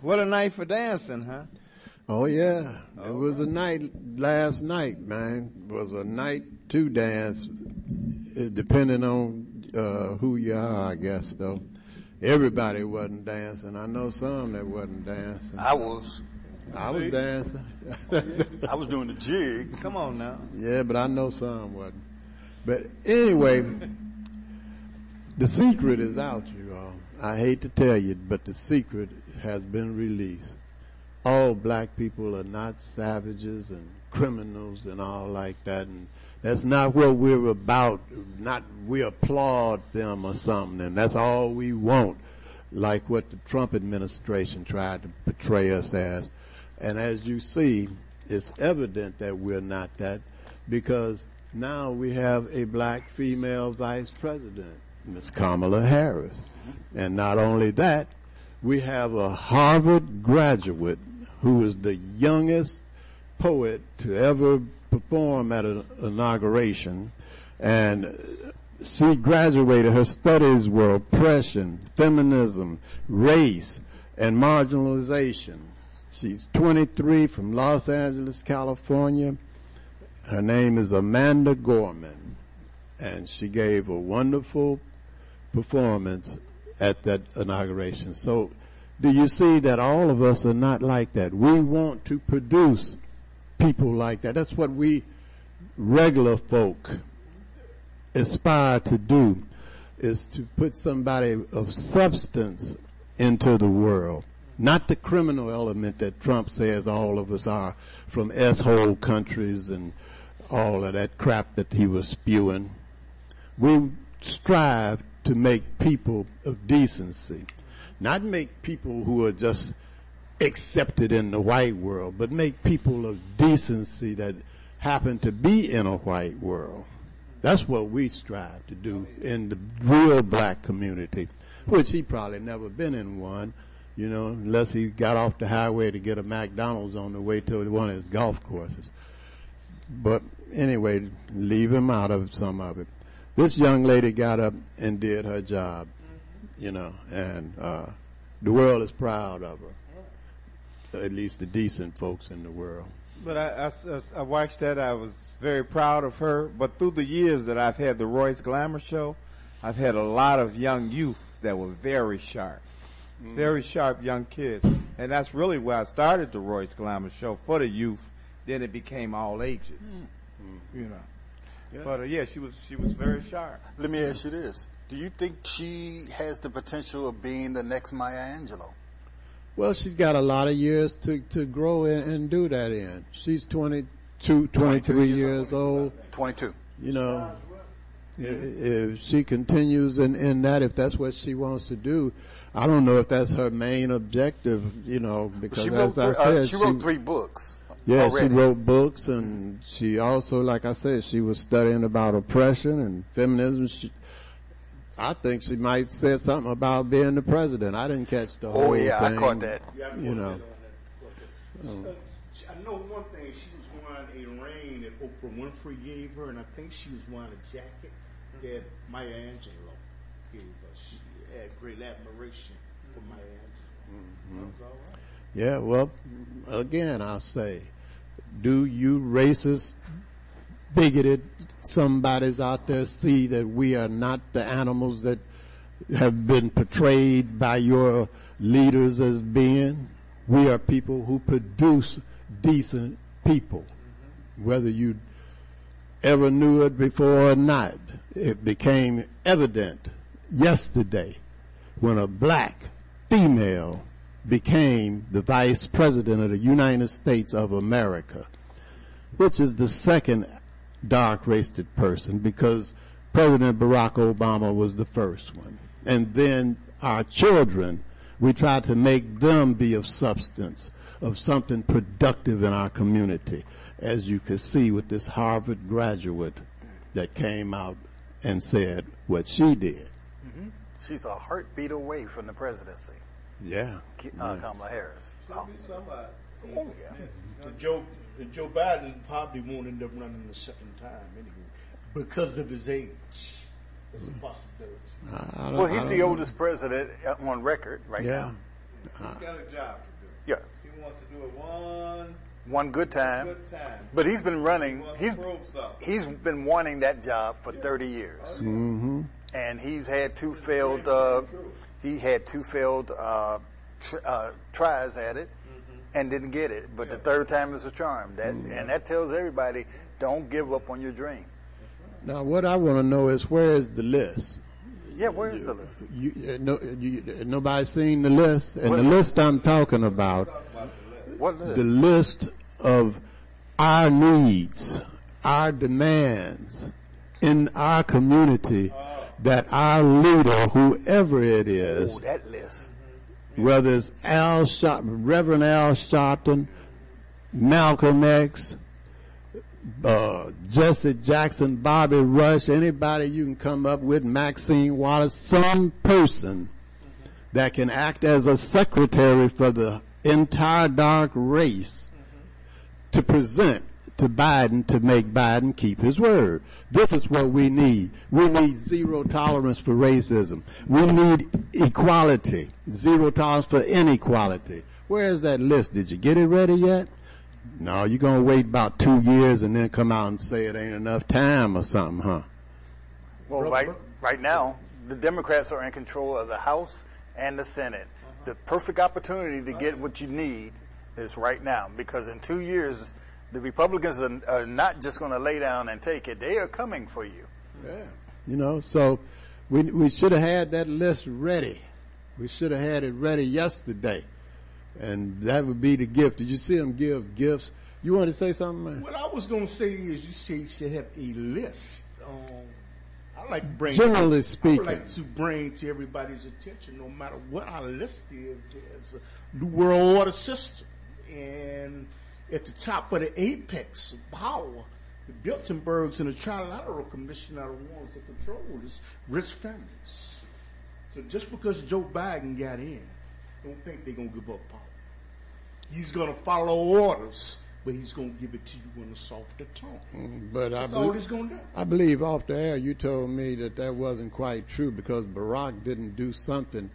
What a night for dancing, huh? Oh yeah, it was a night last night, man. It was a night to dance, depending on uh, who you are, I guess. Though everybody wasn't dancing. I know some that wasn't dancing. I was. I was See? dancing. I was doing the jig. Come on now. Yeah, but I know some wasn't. But anyway, the secret is out, you all. I hate to tell you, but the secret has been released. All black people are not savages and criminals and all like that, and that's not what we're about. Not we applaud them or something, and that's all we want, like what the Trump administration tried to portray us as. And as you see, it's evident that we're not that because now we have a black female vice president, Ms. Kamala Harris. And not only that, we have a Harvard graduate who is the youngest poet to ever perform at an inauguration. And she graduated, her studies were oppression, feminism, race, and marginalization. She's 23 from Los Angeles, California. Her name is Amanda Gorman, and she gave a wonderful performance at that inauguration. So, do you see that all of us are not like that? We want to produce people like that. That's what we regular folk aspire to do is to put somebody of substance into the world. Not the criminal element that Trump says all of us are from S-hole countries and all of that crap that he was spewing. We strive to make people of decency, not make people who are just accepted in the white world, but make people of decency that happen to be in a white world. That's what we strive to do in the real black community, which he probably never been in one, you know, unless he got off the highway to get a McDonald's on the way to one of his golf courses. But anyway, leave him out of some of it. This young lady got up and did her job, you know, and uh, the world is proud of her. At least the decent folks in the world. But I, I- I watched that. I was very proud of her. But through the years that I've had the Royce Glamour Show, I've had a lot of young youth that were very sharp, very sharp young kids, and that's really where I started the Royce Glamour Show for the youth. Then it became all ages, you know. But uh, yeah, she was she was very sharp. Let me ask you this: Do you think she has the potential of being the next Maya Angelou? Well, she's got a lot of years to, to grow in, and do that in. She's 22, 23 years old. 22. You know, i- if she continues in, in that, if that's what she wants to do, I don't know if that's her main objective, you know, because She wrote, as I said, uh, she wrote three books. Yeah, already. she wrote books, and she also, like I said, she was studying about oppression and feminism. She, I think she might said something about being the president. I didn't catch the whole thing. Oh, yeah, I caught that. You know. Uh, she- I know one thing. She was wearing a ring that Oprah Winfrey gave her, and I think she was wearing a jacket that Maya Angelou gave her. She had great admiration for Maya Angelou. That was all right. Yeah, well, again, I'll say, do you racist, bigoted somebody's out there see that we are not the animals that have been portrayed by your leaders as being? We are people who produce decent people. Whether you ever knew it before or not, it became evident yesterday when a black female became the vice president of the United States of America, which is the second dark race person because President Barack Obama was the first one. And then our children, we try to make them be of substance, of something productive in our community, as you can see with this Harvard graduate that came out and said what she did. Mm-hmm. She's a heartbeat away from the presidency. Yeah. Ki- Uh, Kamala Harris. Oh, Oh, yeah. And Joe, and Joe Biden probably won't end up running the second time anyway because of his age. It's a possibility. I don't- Well, he's the know. oldest president uh, on record right Yeah. now. He's got a job to do. Yeah. He wants to do it one One good time. good time. But he's been running. He wants He's to prove something. he's been wanting that job for 30 years, Mm-hmm. and he's had two failed. Uh, he had two failed uh, tr- uh, tries at it, and didn't get it. But the third time is a charm. That and that tells everybody don't give up on your dream. Now, what I want to know is where is the list? Yeah, where is the list? You, uh, no, you, uh, nobody's seen the list, and What the list I'm talking about, What list? the list of our needs, our demands in our community that our leader, whoever it is, Oh, that list. whether it's Al Sharp, Reverend Al Sharpton, Malcolm X, uh, Jesse Jackson, Bobby Rush, anybody you can come up with, Maxine Wallace, some person that can act as a secretary for the entire dark race to present to Biden to make Biden keep his word. This is what we need. We need zero tolerance for racism. We need equality, zero tolerance for inequality. Where's that list? Did you get it ready yet? No, you're going to wait about two years and then come out and say it ain't enough time or something, huh? Well, right right now, the Democrats are in control of the House and the Senate. The perfect opportunity to get what you need is right now, because in two years, the Republicans are, are not just going to lay down and take it; they are coming for you. Yeah. You know, so we we should have had that list ready. We should have had it ready yesterday, and that would be the gift. Did you see them give gifts? You want to say something, man? What I was going to say is you say you should have a list. Um, I like to bring Generally I speaking. would like to bring to everybody's attention, no matter what our list is, there's a new world order system, and at the top of the apex of power, the Bilderbergs and the Trilateral Commission are the ones that control this rich families. So just because Joe Biden got in, don't think they're gonna give up power. He's gonna follow orders, but he's gonna give it to you in a softer tone. Mm, but That's I, all he's gonna do. I believe off the air you told me that that wasn't quite true because Barack didn't do something,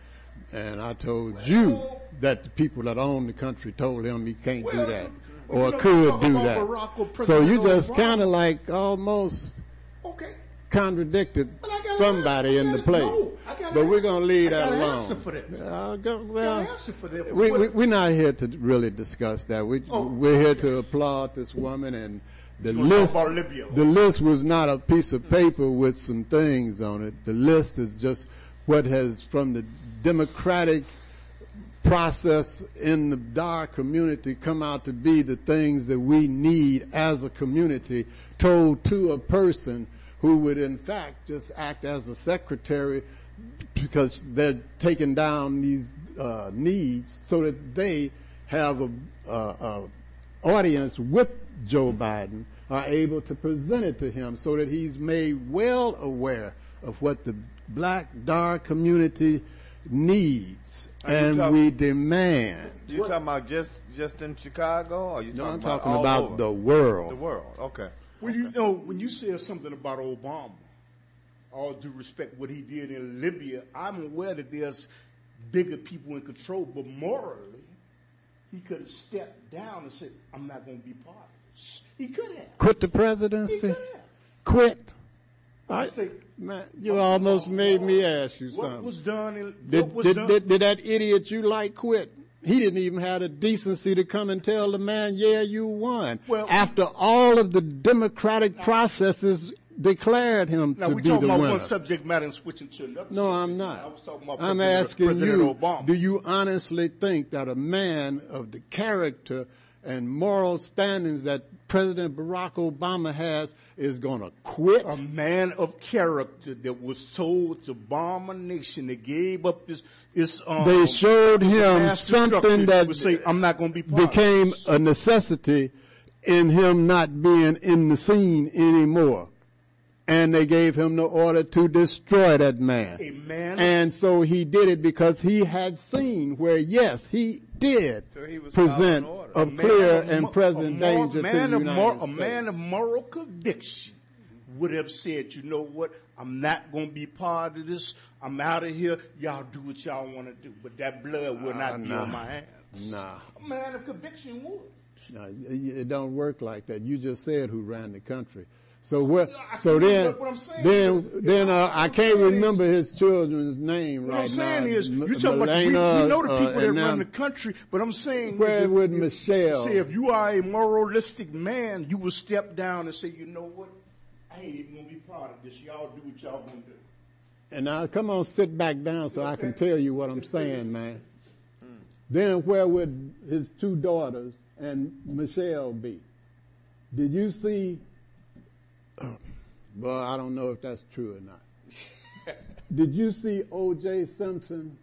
and I told you that the people that own the country told him he can't do that well, or you could do that. So you just kind of like almost Okay. contradicted somebody in the place. no, but we're going to leave that alone. answer for that. Uh, go- well, answer for that. We, we, we're not here to really discuss that. We, Oh. We're here to applaud this woman and the We're gonna talk list. The list was not a piece of paper with some things on it. The list is just what has, from the Democratic process in the dark community, come out to be the things that we need as a community, told to a person who would, in fact, just act as a secretary because they're taking down these uh, needs so that they have a, a, audience with Joe Biden are able to present it to him so that he's made well aware of what the black dark community needs and talk- we demand. You talking about just just in Chicago, or you No, talking I'm about talking all about over? the world. The world. Okay. Well, you know, when you said something about Obama, all due respect, what he did in Libya, I'm aware that there's bigger people in control, but morally, he could have stepped down and said, I'm not going to be part of this. He could have. Quit the presidency. Quit. I man, you almost made me ask you what something. was done in, what Did, was did, done? did, did that idiot you like quit? He didn't even have the decency to come and tell the man, yeah, you won. Well- After all of the democratic processes declared him now, to we're be talking the about one subject matter and switching to another. No, I'm not. I was talking about I'm President, asking President you, Obama. do you honestly think that a man of the character and moral standings that President Barack Obama has is going to quit? a man of character that was told to bomb a nation that gave up his, his um, they showed him something that would say, I'm not going to be part became this." a necessity in him not being in the scene anymore. And they gave him the order to destroy that man. Man- And so he did it because he had seen where, yes, he did So present following a clear of and present a mor- danger man to the of United mor- States. A man of moral conviction would have said, you know what, I'm not going to be part of this. I'm out of here. Y'all do what y'all want to do. But that blood will not Ah, be on my hands. Nah. A man of conviction would. No, it it don't work like that. You just said who ran the country. So what? So then, then, then uh, I can't remember his children's name right now. What I'm saying now. is, you're talking about, we, we know the uh, people that and run the country, but I'm saying, Where if- would if- Michelle? Say, if you are a moralistic man, you will step down and say, you know what, I ain't even gonna be part of this. Y'all do what y'all gonna do. And now come on, sit back down so I can tell you what I'm saying, man. Then where would his two daughters and Michelle be? Did you see? Well, I don't know if that's true or not. Did you see O.J. Simpson,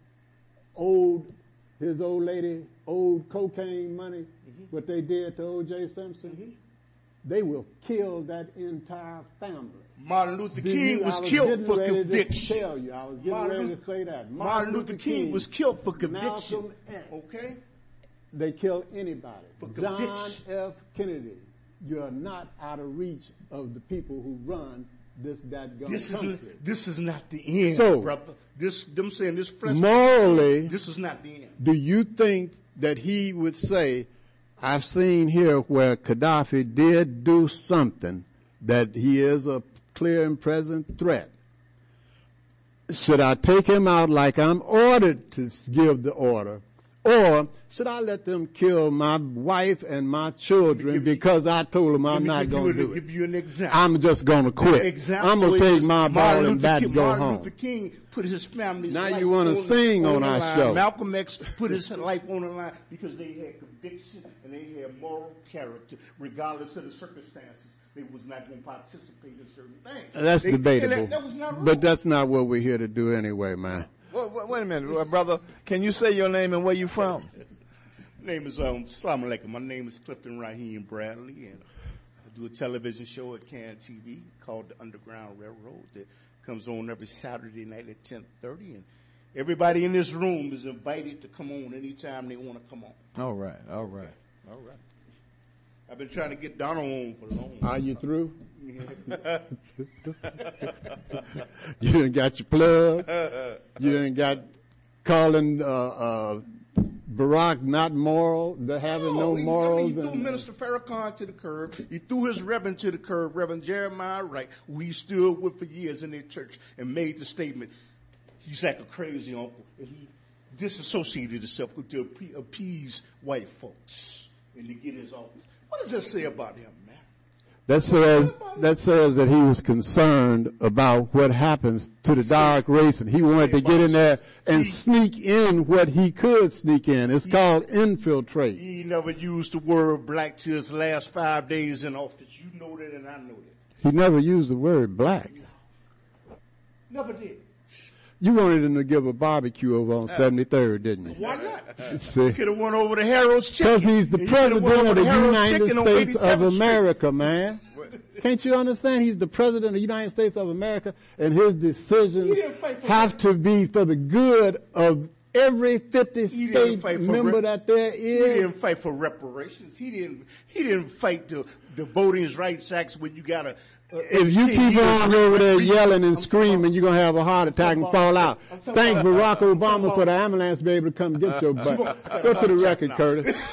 old, his old lady, old cocaine money, mm-hmm. what they did to O.J. Simpson? Mm-hmm. They will kill that entire family. Martin Luther Did King you- was was killed for conviction. Tell you, I was getting Martin ready Luther- to say that. Martin Luther King was killed for conviction. Okay? They kill anybody. For John conviction. F. Kennedy, you are not out of reach of the people who run this that gun This country. is this is not the end, So- brother. This them saying this flesh. Morally, this is not the end. Do you think that he would say, I've seen here where Gaddafi did do something that he is a clear and present threat? Should I take him out like I'm ordered to give the order? Or should I let them kill my wife and my children because I told them I'm not going to do it? Give you an example. I'm just going to quit. Example I'm going to take my Martin ball and bat King, and go Martin home. Luther King put his family's Now you wanna sing on the our line. show. Malcolm X put his life on the line because they had conviction and they had moral character, regardless of the circumstances. They was not going to participate in certain things. That's They- debatable. That, that but that's not what we're here to do anyway, man. Wait, wait, wait a minute, uh, brother. Can you say your name and where you from? My name is um Salam alaikum. My name is Clifton Raheem Bradley, and I do a television show at Can TV called The Underground Railroad that comes on every Saturday night at ten thirty. And everybody in this room is invited to come on anytime they want to come on. All right, all right, all right. I've been trying to get Donald on for a long. Time. Are you through? You done got your plug. You done got calling uh, uh, Barack not moral, the having no, he- morals. He, threw and, Minister Farrakhan to the curb. He threw his Reverend to the curb, Reverend Jeremiah Wright, who he stood with for years in their church, and made the statement, he's like a crazy uncle. And he disassociated himself to appe- appease white folks and to get his office. What does that say about him? That says that says that he was concerned about what happens to the dark race, and he wanted to get in there and sneak in what he could sneak in. It's called infiltrate. He never used the word black till his last five days in office. You know that, and I know that. He never used the word black. Never did. You wanted him to give a barbecue over on 73rd, didn't you? Why not? See? Could have went over to Harold's Chicken. Because he's the president of the Harold's United States of 87th Street. America, man. Can't you understand? He's the president of the United States of America, and his decisions He didn't fight for have to be for the good of every 50 He state member that there is. He didn't fight for reparations. He didn't. He didn't fight the the Voting Rights Acts when you got a. If you keep on over there yelling and screaming, you're going to have a heart attack and fall out. Thank Barack Obama for the ambulance to be able to come get your butt. Go to the record, Curtis.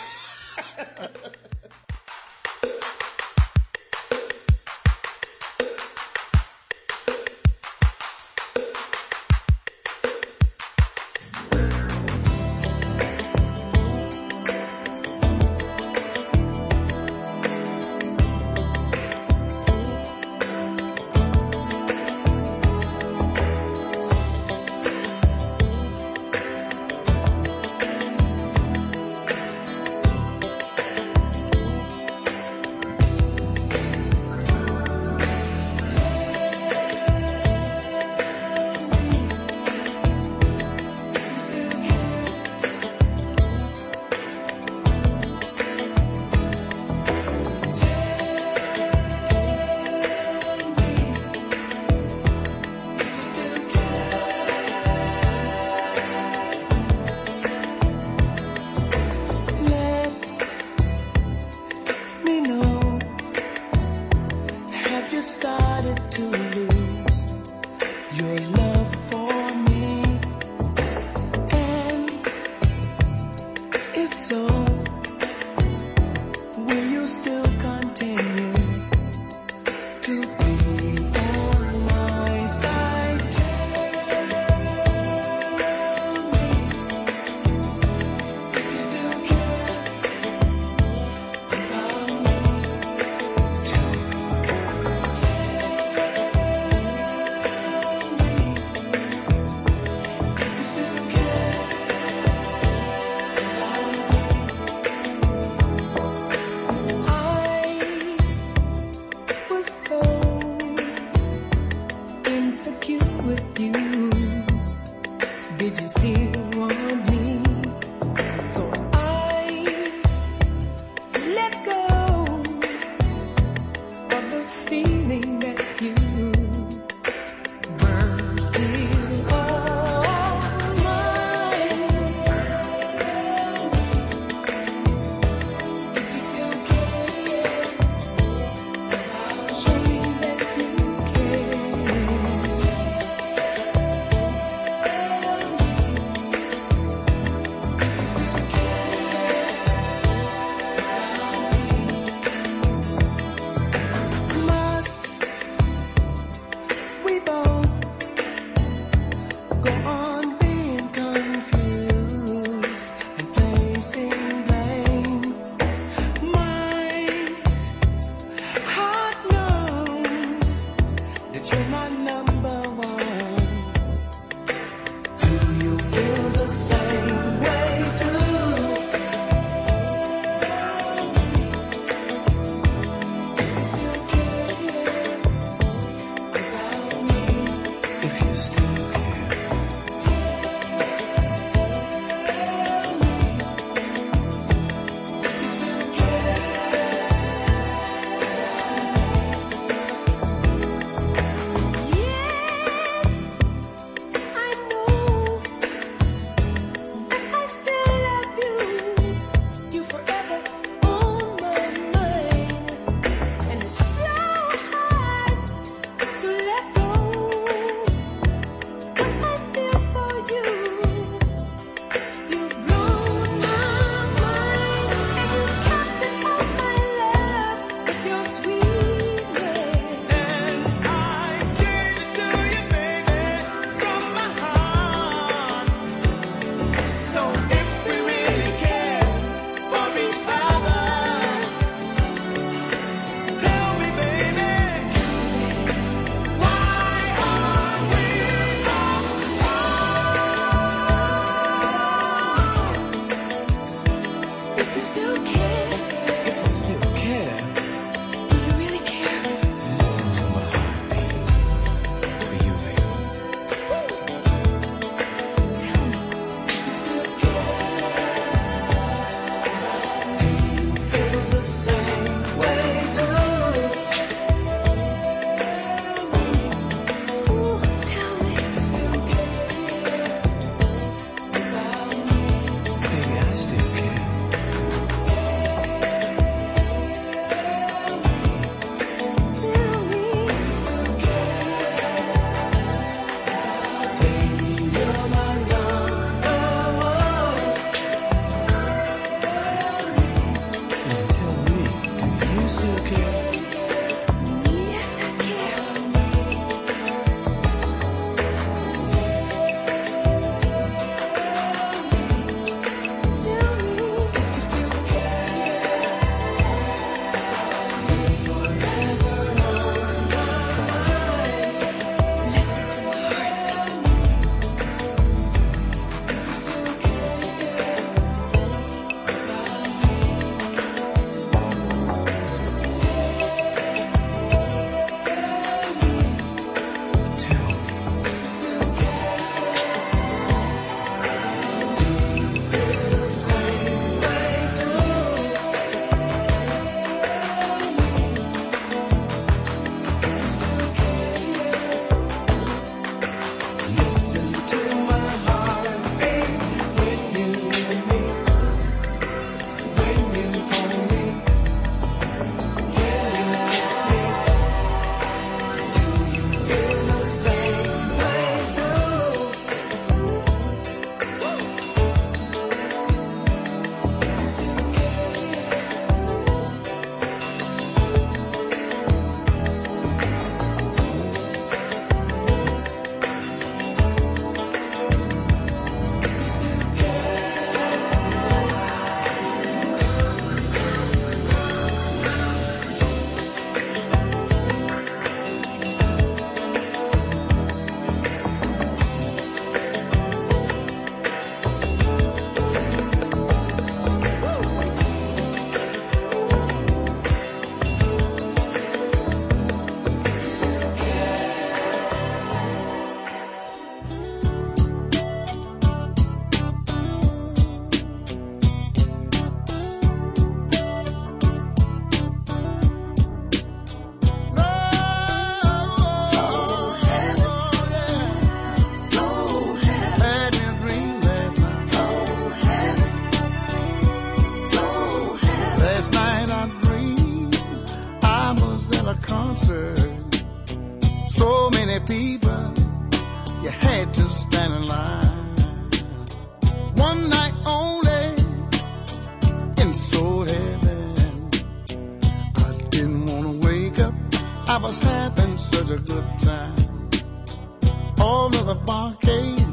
arcade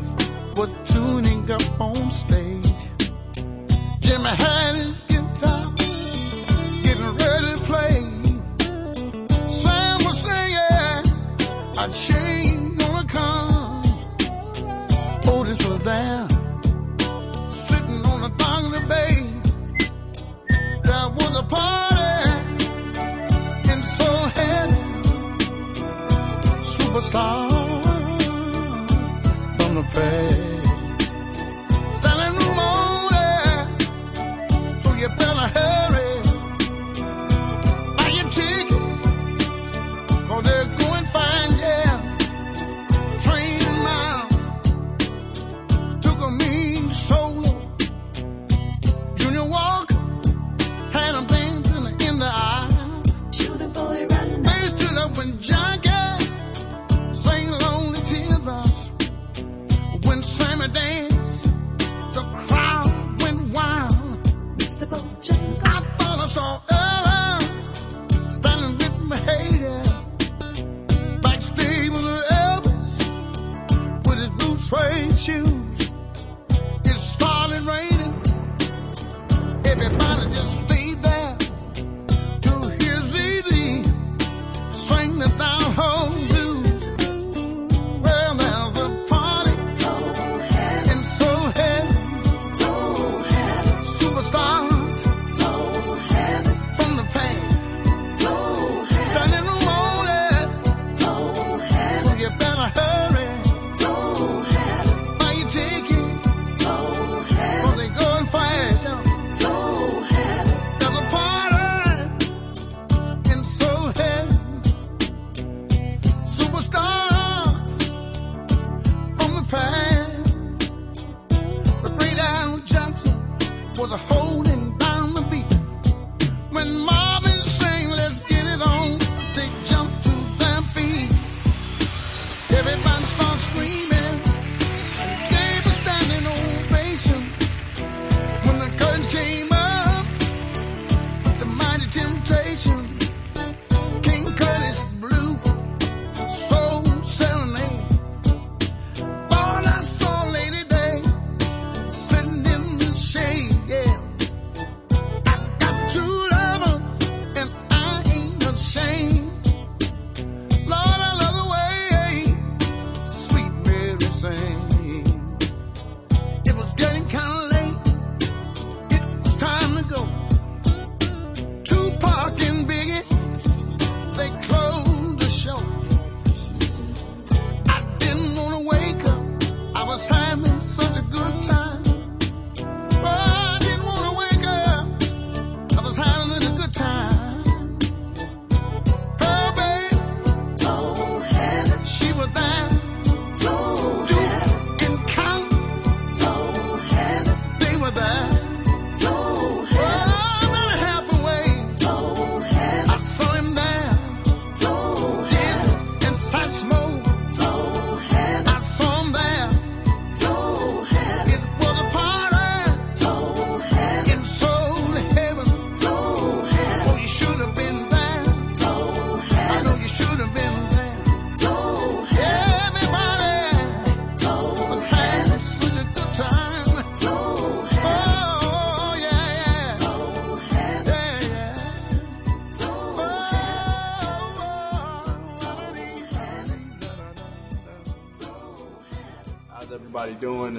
were tuning up on stage. Jimmy had his guitar, getting ready to play. Sam was singing, a chain gonna come. Otis was there, sitting on the dock of the bay. That was a party, and so superstar on the past.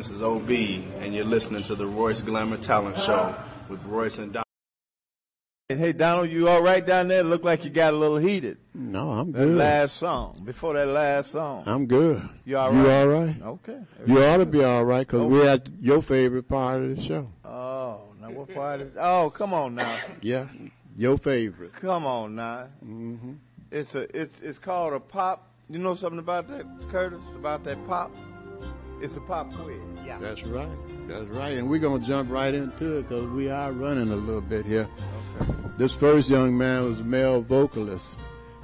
This is OB, and you're listening to the Royce Glamour Talent Show with Royce and Donald. Hey Donald, you all right down there? Look like you got a little heated. No, I'm good. That last song, before that last song. I'm good. You all right? You all right? Okay. Everybody you ought to be all right because okay. we're at your favorite part of the show. Oh, now what part is? Oh, come on now. yeah, your favorite. Come on now. Mm-hmm. It's a it's it's called a pop. You know something about that, Curtis? About that pop? It's a pop quiz. Yeah. That's right. That's right. And we're going to jump right into it because we are running a little bit here. Okay. This first young man was a male vocalist.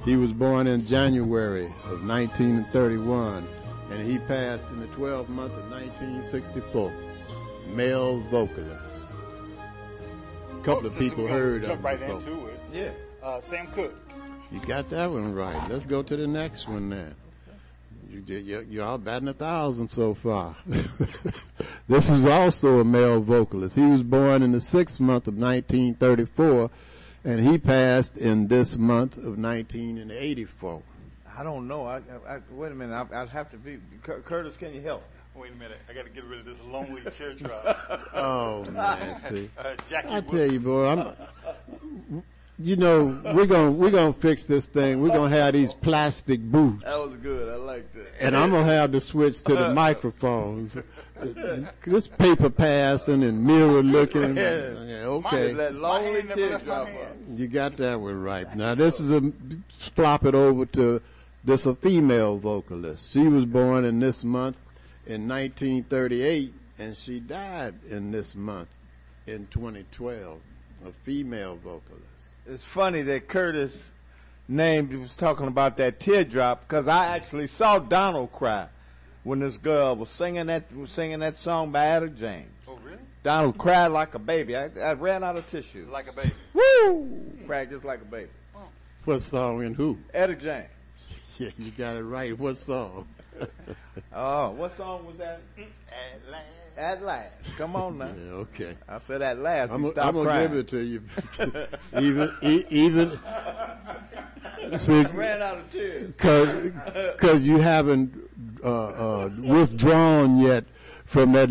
He was born in January of 1931 and he passed in the 12th month of 1964. Male vocalist. A couple oh, of people heard jump of right him. Jump right into it. Yeah. Uh, Sam Cooke. You got that one right. Let's go to the next one then. You did, you're, you're all batting a thousand so far. this is also a male vocalist. He was born in the sixth month of 1934, and he passed in this month of 1984. I don't know. I, I, I wait a minute. I, I'd have to be Cur- Curtis. Can you help? Wait a minute. I got to get rid of this lonely teardrops. Oh man, see. Uh, Jackie I tell you, boy, I'm. You know, we're gonna we're gonna fix this thing. We're gonna have these plastic booths. That was good. I liked it. and I'm gonna have to switch to the microphones. this paper passing and mirror looking. Yeah. Yeah, okay, That lonely teardrop. you got that one right. Now this is a flop it over to this a female vocalist. She was born in this month in 1938, and she died in this month in 2012. A female vocalist. It's funny that Curtis named was talking about that teardrop because I actually saw Donald cry when this girl was singing that was singing that song by Etta James. Oh, really? Donald cried like a baby. I, I ran out of tissue. Like a baby. Woo! Cried just like a baby. What song and who? Etta James. Yeah, you got it right. What song? Oh, what song was that? At last. At last. Come on now. Yeah, okay. I said at last. I'm, he I'm gonna give it to you. even, e- even, see, ran out of tears. cause, 'cause you haven't uh, uh, withdrawn yet from that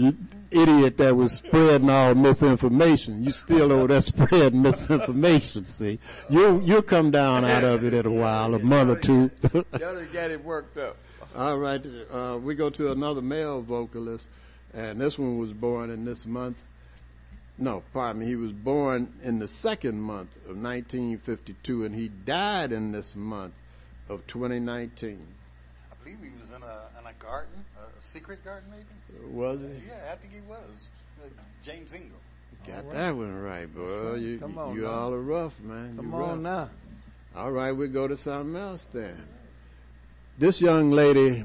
idiot that was spreading all misinformation. You still over there spreading misinformation. See, you you'll come down out of it in a while, a month or two. Y'all done got it worked up. All right, uh, we go to another male vocalist, and this one was born in this month. No, pardon me. He was born in the second month of 1952, and he died in this month of 2019. I believe he was in a in a garden, a secret garden, maybe. Was he? Yeah, I think he was. Uh, James Ingram. Got that one right, boy. You, Come on you now. all are rough, man. Come You rough. on now. All right, we go to something else then. This young lady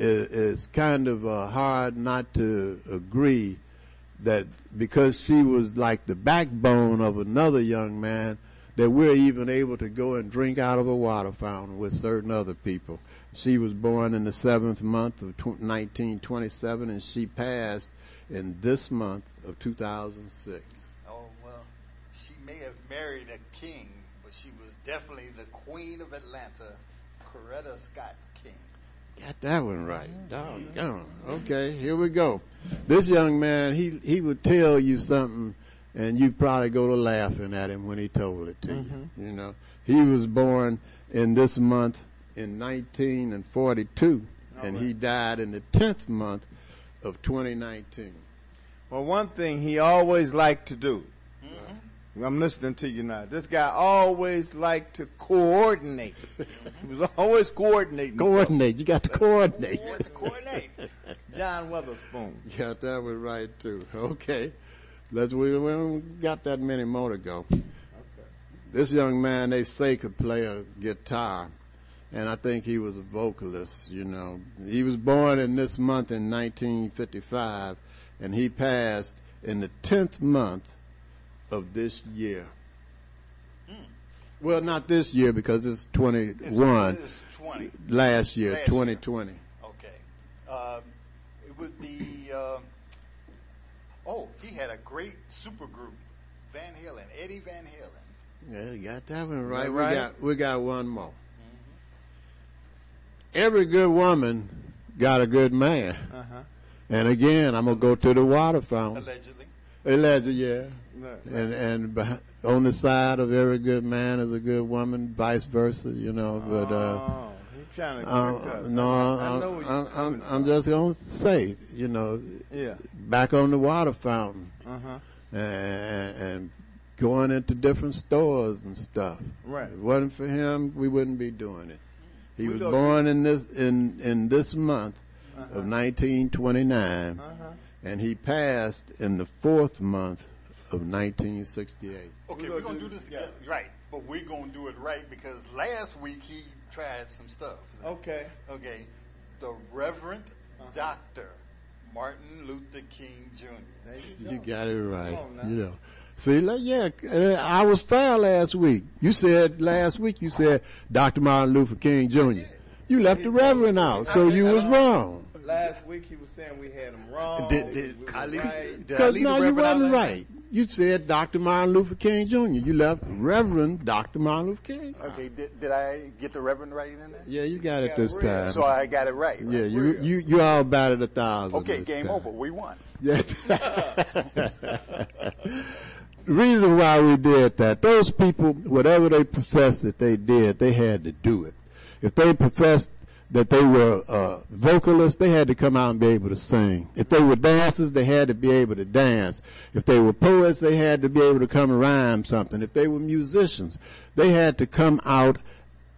is, is kind of uh, hard not to agree that because she was like the backbone of another young man, that we're even able to go and drink out of a water fountain with certain other people. She was born in the seventh month of 1927, and she passed in this month of 2006. Oh well, she may have married a king, but she was definitely the queen of Atlanta, Coretta Scott King. Got that one right. Doggone. Okay, here we go. This young man, he he would tell you something, and you'd probably go to laughing at him when he told it to you. Mm-hmm. You know, he was born in this month in 1942, and he died in the 10th month of 2019. Well, one thing he always liked to do. I'm listening to you now. This guy always liked to coordinate. he was always coordinating. Coordinate. You got to coordinate. coordinate. John Witherspoon. Yeah, that was right too. Okay, let's. We, we don't got that many more to go. Okay. This young man, they say, could play a guitar, and I think he was a vocalist. You know, he was born in this month in 1955, and he passed in the 10th month of this year. Well, not this year because it's 21. It's 20. Last year, Last year. 2020. Okay. Um, it would be. Um, oh, he had a great super group, Van Halen, Eddie Van Halen. Yeah, you got that one right. that We got we got one more. Every good woman got a good man. Uh-huh. And again, I'm gonna go to the water fountain. Allegedly. Allegedly, yeah. Right. And and on the side of every good man is a good woman, vice versa. You know, but uh, Oh, he trying to uh, us. no, I, I I'm, know I'm, I'm. I'm just gonna say, you know, Yeah. back on the water fountain Uh-huh. and, and going into different stores and stuff. Right. If it wasn't for him, we wouldn't be doing it. He We was born in this in in this month Uh-huh. of 1929, Uh-huh. and he passed in the fourth month of 1968. Okay, we're gonna do this right, but we're gonna do it right because last week he tried some stuff. Okay. Okay, the Reverend Doctor Martin Luther King Jr. You got it right. You know. See, like, yeah, uh, I was fair last week. You said last week you said Dr. Martin Luther King Jr. You left the Reverend out, so you was wrong. Last week he was saying we had him wrong. Did- did was I leave- right. did I leave no, you Reverend out wasn't right. You said Dr. Martin Luther King Jr. You left Reverend Dr. Martin Luther King. Okay, did, did I get the Reverend right in there? Yeah, you got it this time. So I got it right. right? yeah, you you you all batted a thousand. Okay, game time. over. We won. Yes. the reason why we did that, those people, whatever they professed that they did, they had to do it. If they professed that they were uh, vocalists, they had to come out and be able to sing. If they were dancers, they had to be able to dance. If they were poets, they had to be able to come and rhyme something. If they were musicians, they had to come out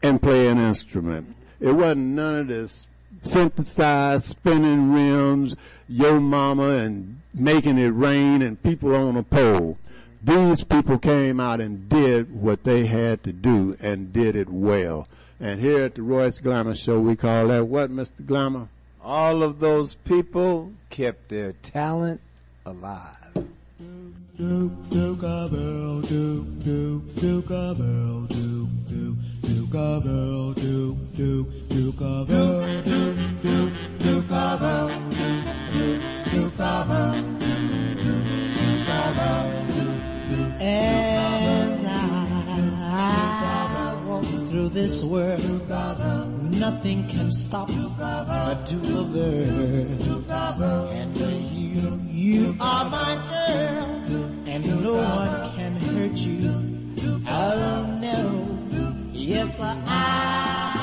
and play an instrument. It wasn't none of this synthesized spinning rims, yo mama, and making it rain and people on a pole. These people came out and did what they had to do and did it well. And here at the Royce Glamour Show, we call that what, Mr. Glamour? All of those people kept their talent alive. do do girl do do do girl do do do girl do do do girl do do do girl do do do girl do do do As I walk through this world, nothing can stop a Duke of Earl. And you, you are my girl, and no one can hurt you. Oh no, yes I.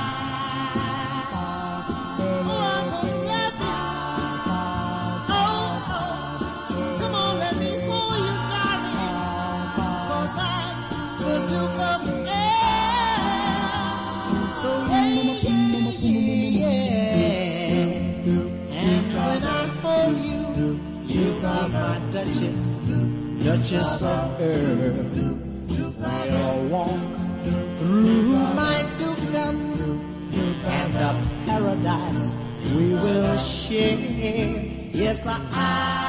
Duchess, Duchess of Earl. We'll walk through my dukedom and a paradise we will share. Yes, I.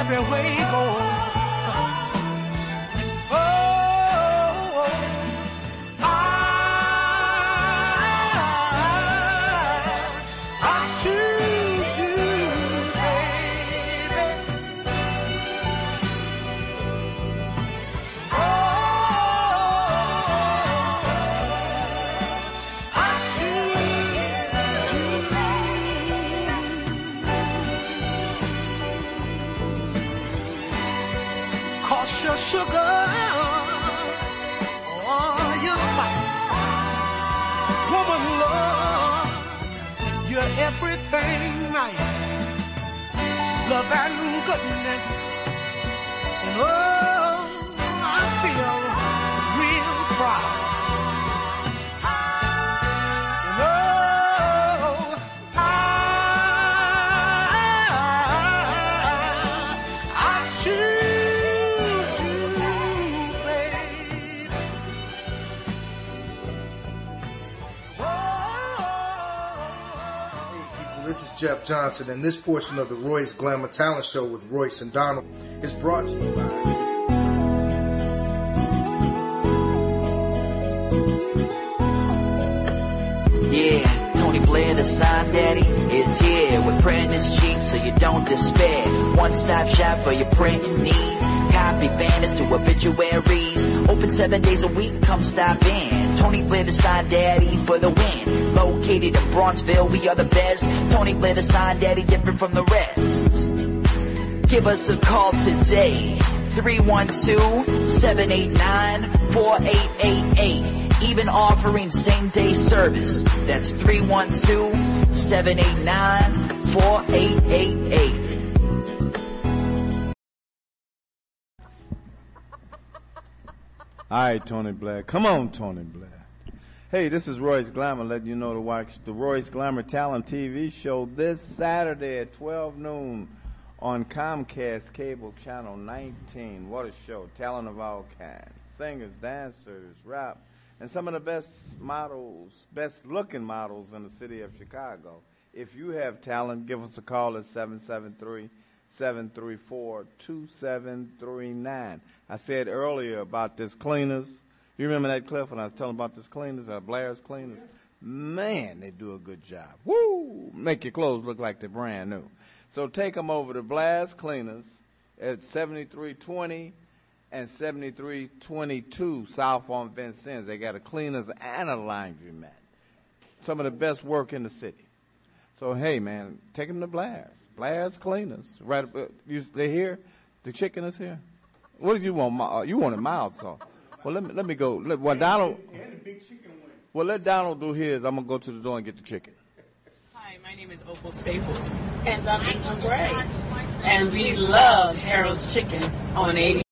everywhere he goes. Everything nice. Love and goodness. Jeff Johnson, and this portion of the Royce Glamour Talent Show with Royce and Donald is brought to you by. Yeah, Tony Blair, the sign daddy, is here with print is cheap so you don't despair. One stop shop for your printing needs. Copy banners to obituaries. Open seven days a week, come stop in. Tony Blair, daddy for the win. Located in Bronxville, we are the best. Tony Blair, daddy, different from the rest. Give us a call today. 312-789-4888. Even offering same day service. That's 312-789-4888. All right, Tony Blair. Come on, Tony Blair. Hey, this is Royce Glamour letting you know to watch the Royce Glamour Talent TV show this Saturday at 12 noon on Comcast Cable Channel 19. What a show. Talent of all kinds. Singers, dancers, rap, and some of the best models, best looking models in the city of Chicago. If you have talent, give us a call at 773 734 2739. I said earlier about this cleaners. You remember that clip when I was telling about this cleaners, uh, Blair's cleaners? Man, they do a good job. Woo! Make your clothes look like they're brand new. So take them over to Blair's Cleaners at 7320 and 7322 South on Vincennes. They got a cleaners and a laundromat. Some of the best work in the city. So hey, man, take them to Blair's. Blair's Cleaners. Right, up, uh, you, they here. The chicken is here. What did you want? Mi- uh, You wanted mild salt. Well, let me let me go. Let, well, Donald. Well, let Donald do his. I'm gonna go to the door and get the chicken. Hi, my name is Opal Staples, and I'm Angel Gray. And we love Harold's Chicken on 80.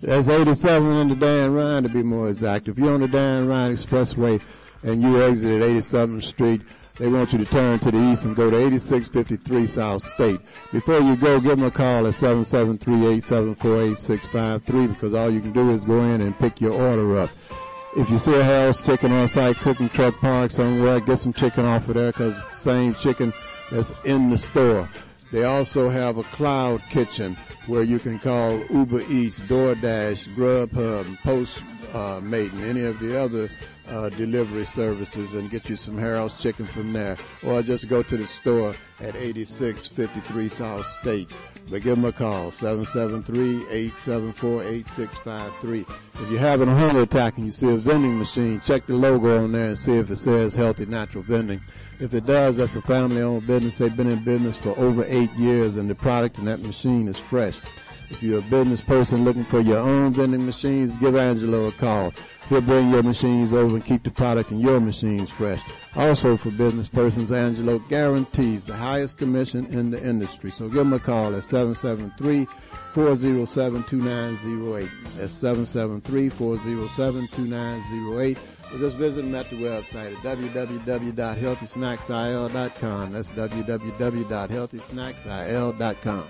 That's 87 in the Dan Ryan to be more exact. If you're on the Dan Ryan Expressway and you exit at 87th Street, they want you to turn to the east and go to 8653 South State. Before you go, give them a call at 773-874-8653 because all you can do is go in and pick your order up. If you see a Harold's Chicken on site cooking truck parked somewhere, get some chicken off of there because it's the same chicken that's in the store. They also have a cloud kitchen where you can call Uber Eats, DoorDash, Grubhub, Postmate, uh, and any of the other uh, delivery services and get you some Harold's chicken from there. Or just go to the store at 8653 South State. But give them a call, 773-874-8653. If you're having a hunger attack and you see a vending machine, check the logo on there and see if it says healthy natural vending. If it does, that's a family-owned business. They've been in business for over eight years, and the product in that machine is fresh. If you're a business person looking for your own vending machines, give Angelo a call. He'll bring your machines over and keep the product in your machines fresh. Also, for business persons, Angelo guarantees the highest commission in the industry. So give him a call at 773 407 2908. That's 773 407 2908 or just visit them at the website at www.healthysnacksil.com. That's www.healthysnacksil.com.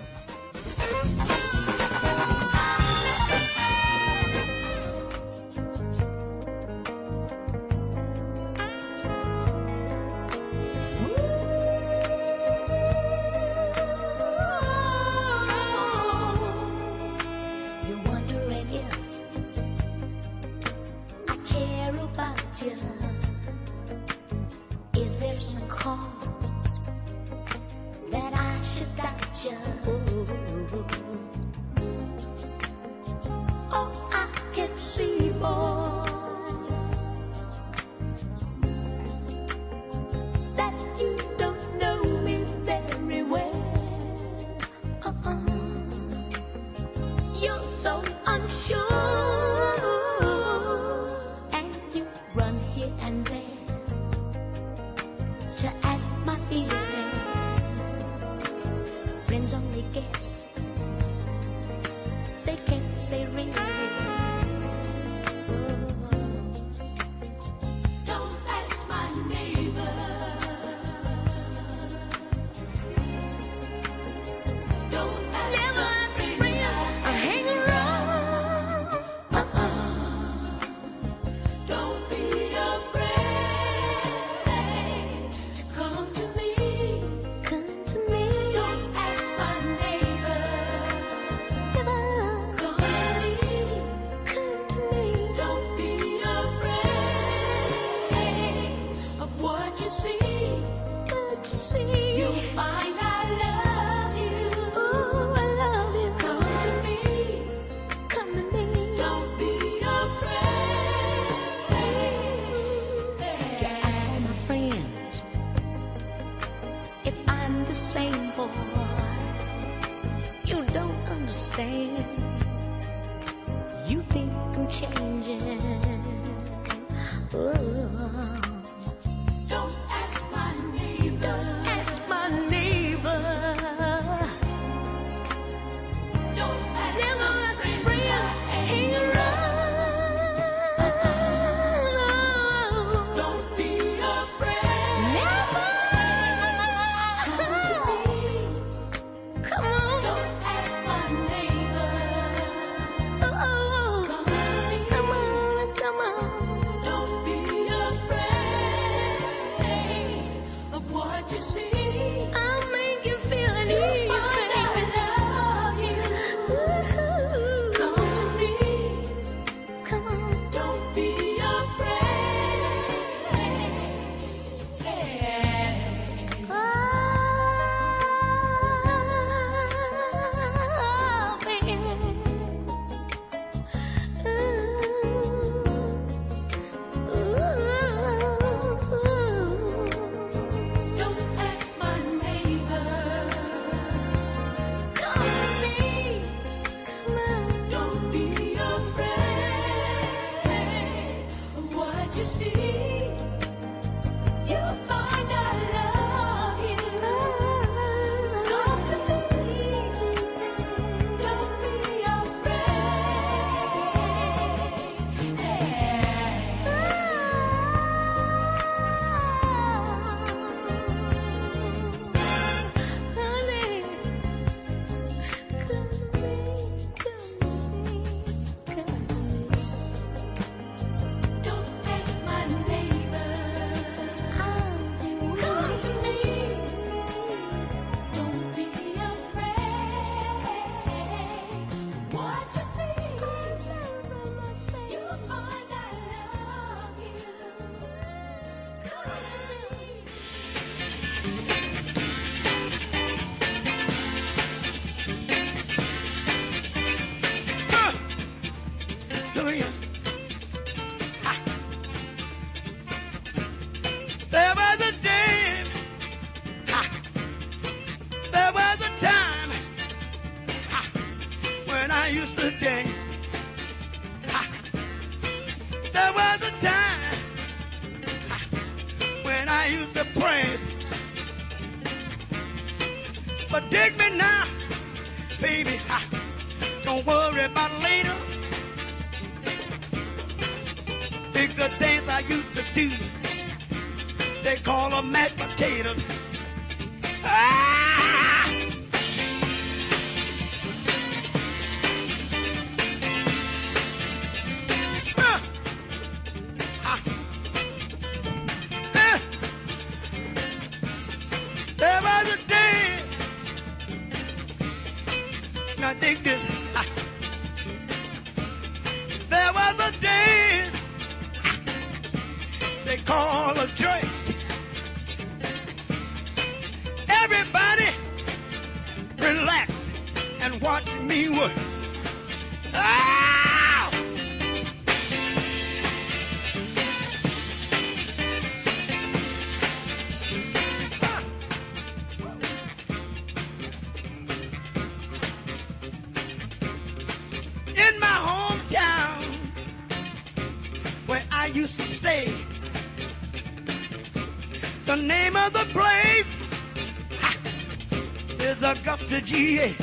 Augusta,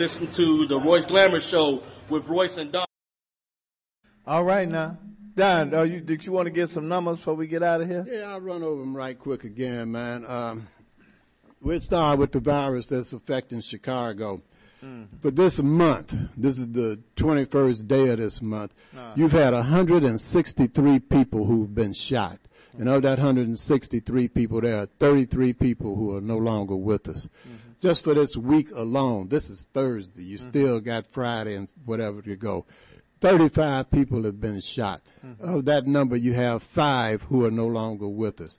Don, listen to the Royce Glamour Show with Royce and Don. All right now. Don, uh, you, did you want to get some numbers before we get out of here? Yeah, I'll run over them right quick again, man. Um, we'll start with the virus that's affecting Chicago. For this month, this is the 21st day of this month, Uh-huh. you've had 163 people who've been shot. And of that 163 people, there are 33 people who are no longer with us. Just for this week alone, this is Thursday. You mm-hmm. still got Friday and whatever to go. 35 people have been shot. Mm-hmm. Of that number, you have five who are no longer with us.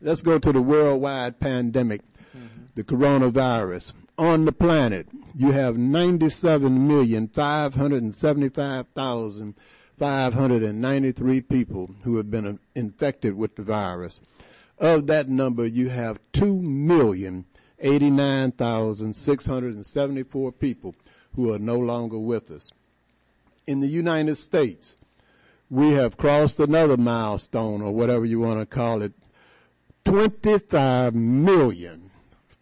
Let's go to the worldwide pandemic, mm-hmm. the coronavirus. On the planet, you have 97,575,593 people who have been infected with the virus. Of that number, you have 2,089,674 people who are no longer with us. In the United States, we have crossed another milestone, or whatever you want to call it, 25 million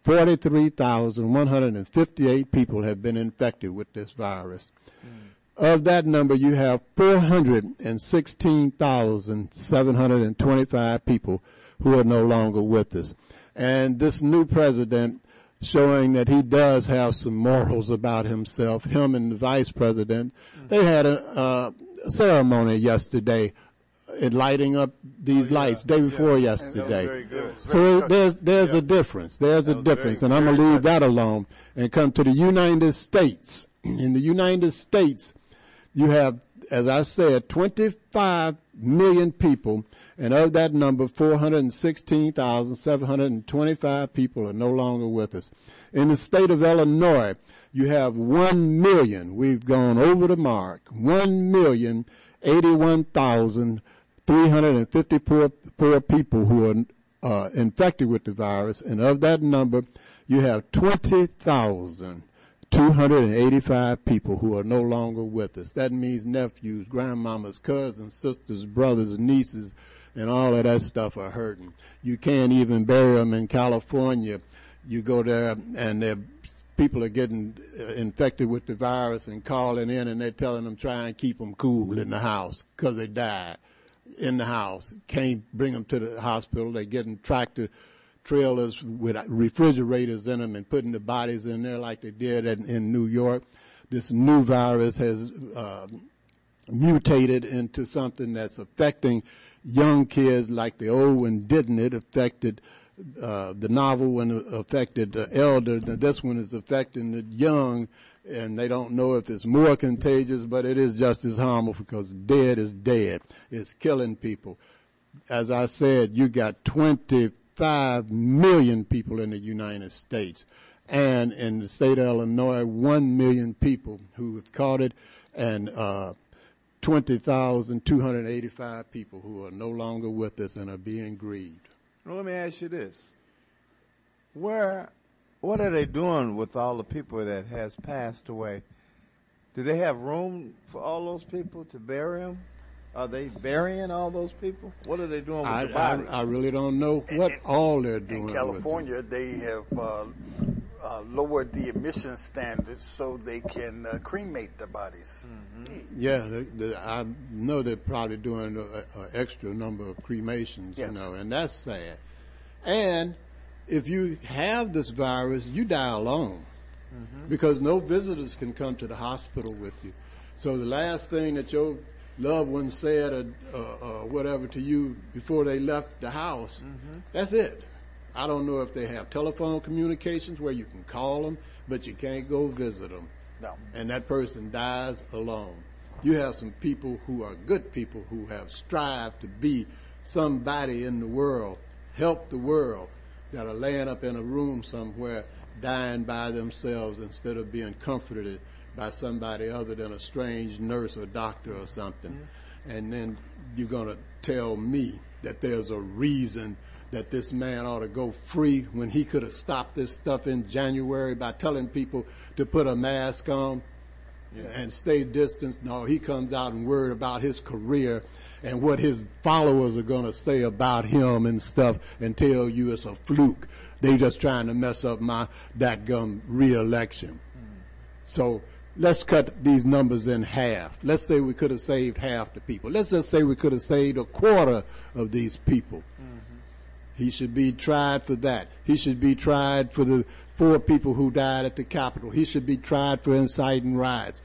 43,158 people have been infected with this virus. Mm. Of that number, you have 416,725 people who are no longer with us. And this new president showing that he does have some morals about himself, him and the vice president, they had a, uh, ceremony yesterday in lighting up these lights day before yesterday. So there's there's a difference. There's a difference, and I'm gonna leave that alone and come to the United States. In the United States, you have, as I said, 25 million people, and of that number, 416,725 people are no longer with us. In the state of Illinois, you have 1 million. We've gone over the mark. 1 million 81,354 people who are uh, infected with the virus, and of that number, you have 20,285 people who are no longer with us. That means nephews, grandmamas, cousins, sisters, brothers, nieces, and all of that stuff are hurting. You can't even bury them in California. You go there, and they're people are getting uh, infected with the virus and calling in and they're telling them try and keep them cool in the house because they died. in the house. Can't bring them to the hospital. They're getting tractor trailers with refrigerators in them and putting the bodies in there like they did in, in New York. This new virus has uh, mutated into something that's affecting young kids like the old one didn't. It affected uh, the novel one affected the elder. This one is affecting the young, and they don't know if it's more contagious, but it is just as harmful because dead is dead. It's killing people. As I said, you got 25 million people in the United States. And in the state of Illinois, 1 million people who have caught it, and uh, 20,285 people who are no longer with us and are being grieved. Well, let me ask you this: Where, what are they doing with all the people that has passed away? Do they have room for all those people to bury them? Are they burying all those people? What are they doing with I, the bodies? I, I really don't know what all they're doing. In with California, they have uh, uh, lowered the emission standards so they can uh, cremate the bodies. it. Yeah, the, the, I know they're probably doing an extra number of cremations, Yes. you know, and that's sad. And if you have this virus, you die alone because no visitors can come to the hospital with you. So the last thing that your loved one said or uh, uh, whatever to you before they left the house, that's it. I don't know if they have telephone communications where you can call them, but you can't go visit them. No. And that person dies alone. You have some people who are good people who have strived to be somebody in the world, help the world, that are laying up in a room somewhere dying by themselves instead of being comforted by somebody other than a strange nurse or doctor or something. And then you're going to tell me that there's a reason that this man ought to go free when he could have stopped this stuff in January by telling people to put a mask on and stay distant. No, he comes out and worried about his career and what his followers are going to say about him and stuff and tell you it's a fluke. They just trying to mess up my that gum reelection. Hmm. So let's cut these numbers in half. Let's say we could have saved half the people. Let's just say we could have saved a quarter of these people. He should be tried for that. He should be tried for the four people who died at the Capitol. He should be tried for inciting riots.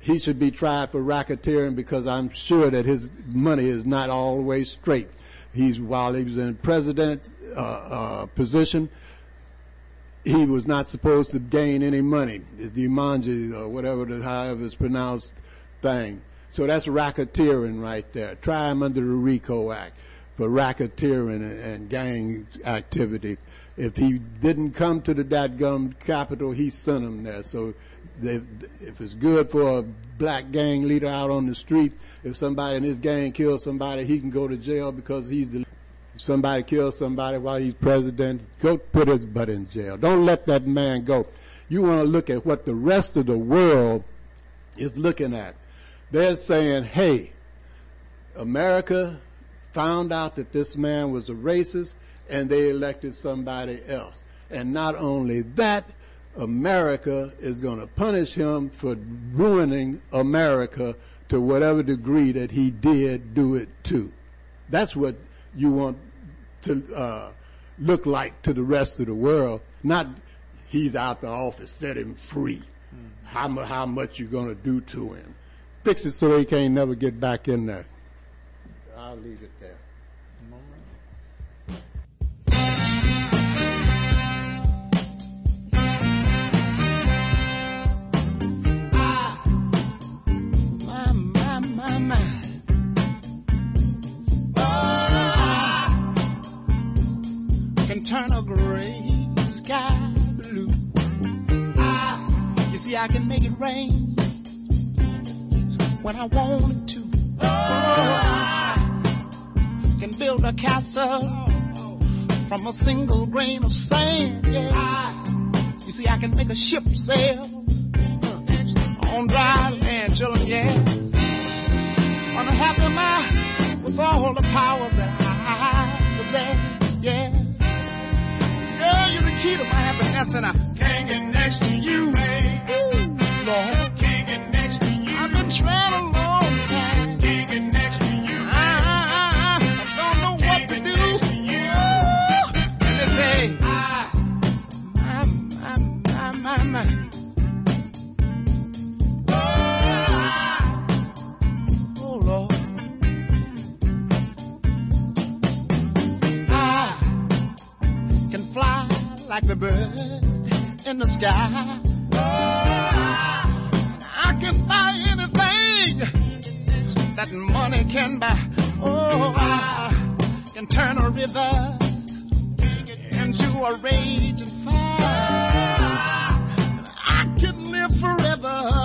He should be tried for racketeering because I'm sure that his money is not always straight. He's while he was in president uh, uh, position, he was not supposed to gain any money. The Imanji or whatever, the, however it's pronounced, thing. So that's racketeering right there. Try him under the RICO Act for racketeering and, and gang activity. If he didn't come to the dadgum Capitol, he sent him there. So they, if it's good for a black gang leader out on the street, if somebody in his gang kills somebody, he can go to jail because he's the somebody kills somebody while he's president, go put his butt in jail. Don't let that man go. You want to look at what the rest of the world is looking at. They're saying, hey, America found out that this man was a racist and they elected somebody else. And not only that, America is going to punish him for ruining America to whatever degree that he did do it to. That's what you want to uh, look like to the rest of the world. Not he's out the office, set him free. How, mu- how much you going to do to him? Fix it so he can't never get back in there. I'll leave it there. Turn a gray sky blue. Ah, you see, I can make it rain when I wanted to. Oh, I can build a castle from a single grain of sand. Yeah. You see, I can make a ship sail on dry land, children, yeah. On a happy mind with all the powers that I possess. You're the key to my happiness, and I can't get next to you, baby. Lord, next to you. I've been trying a long time. Can't get next to like the bird in the sky. I can buy anything that money can buy. Oh, I can turn a river into a raging fire. I can live forever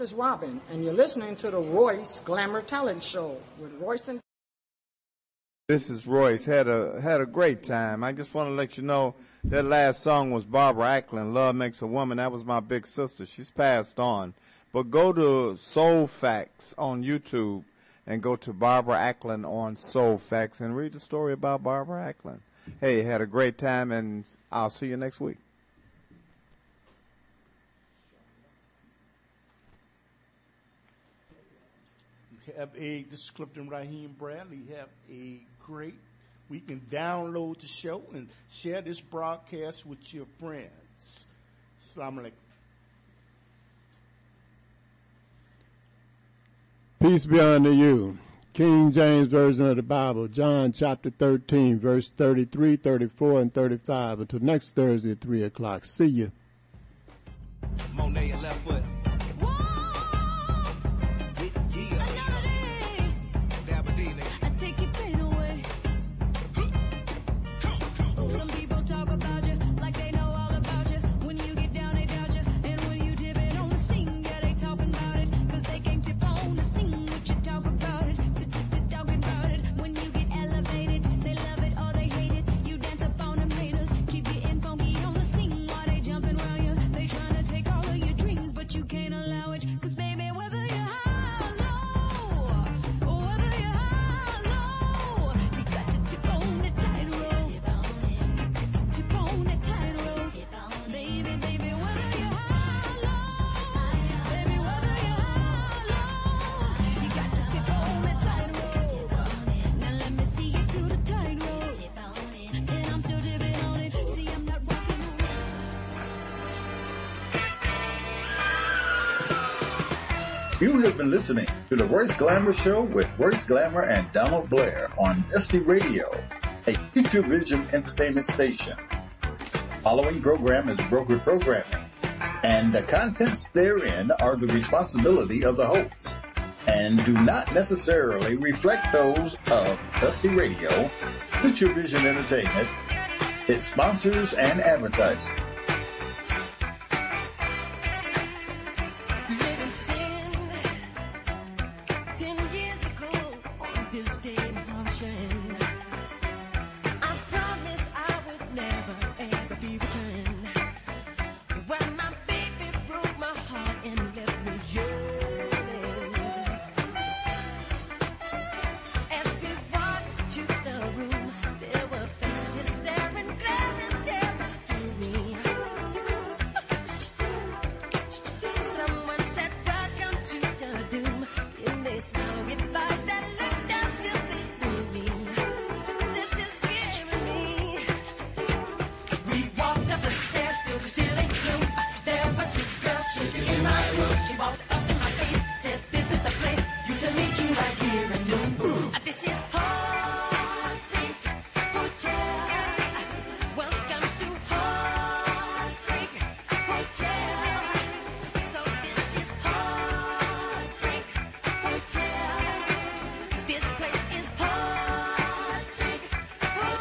is Robin, and you're listening to the Royce Glamour Talent Show with Royce and. This is Royce. Had a had a great time. I just want to let you know that last song was Barbara Acklin, "Love Makes a Woman." That was my big sister. She's passed on, but go to Soul Facts on YouTube and go to Barbara Acklin on Soul Facts and read the story about Barbara Acklin. Hey, had a great time, and I'll see you next week. Have a, this is Clifton Raheem Bradley, have a great we can download the show and share this broadcast with your friends. Assalamu alaikum. Peace be unto you. King James Version of the Bible, John chapter 13, verse 33, 34, and 35. Until next Thursday at 3 o'clock. See you. Monet and left foot. Been listening to the Royce Glamour Show with Royce Glamour and Donald Blair on Dusty Radio, a Future Vision entertainment station. Following program is broker programming, and the contents therein are the responsibility of the host and do not necessarily reflect those of Dusty Radio, Future Vision Entertainment, its sponsors, and advertisers.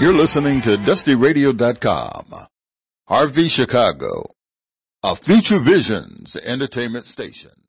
You're listening to DustyRadio.com. RV Chicago, a Future Visions entertainment station.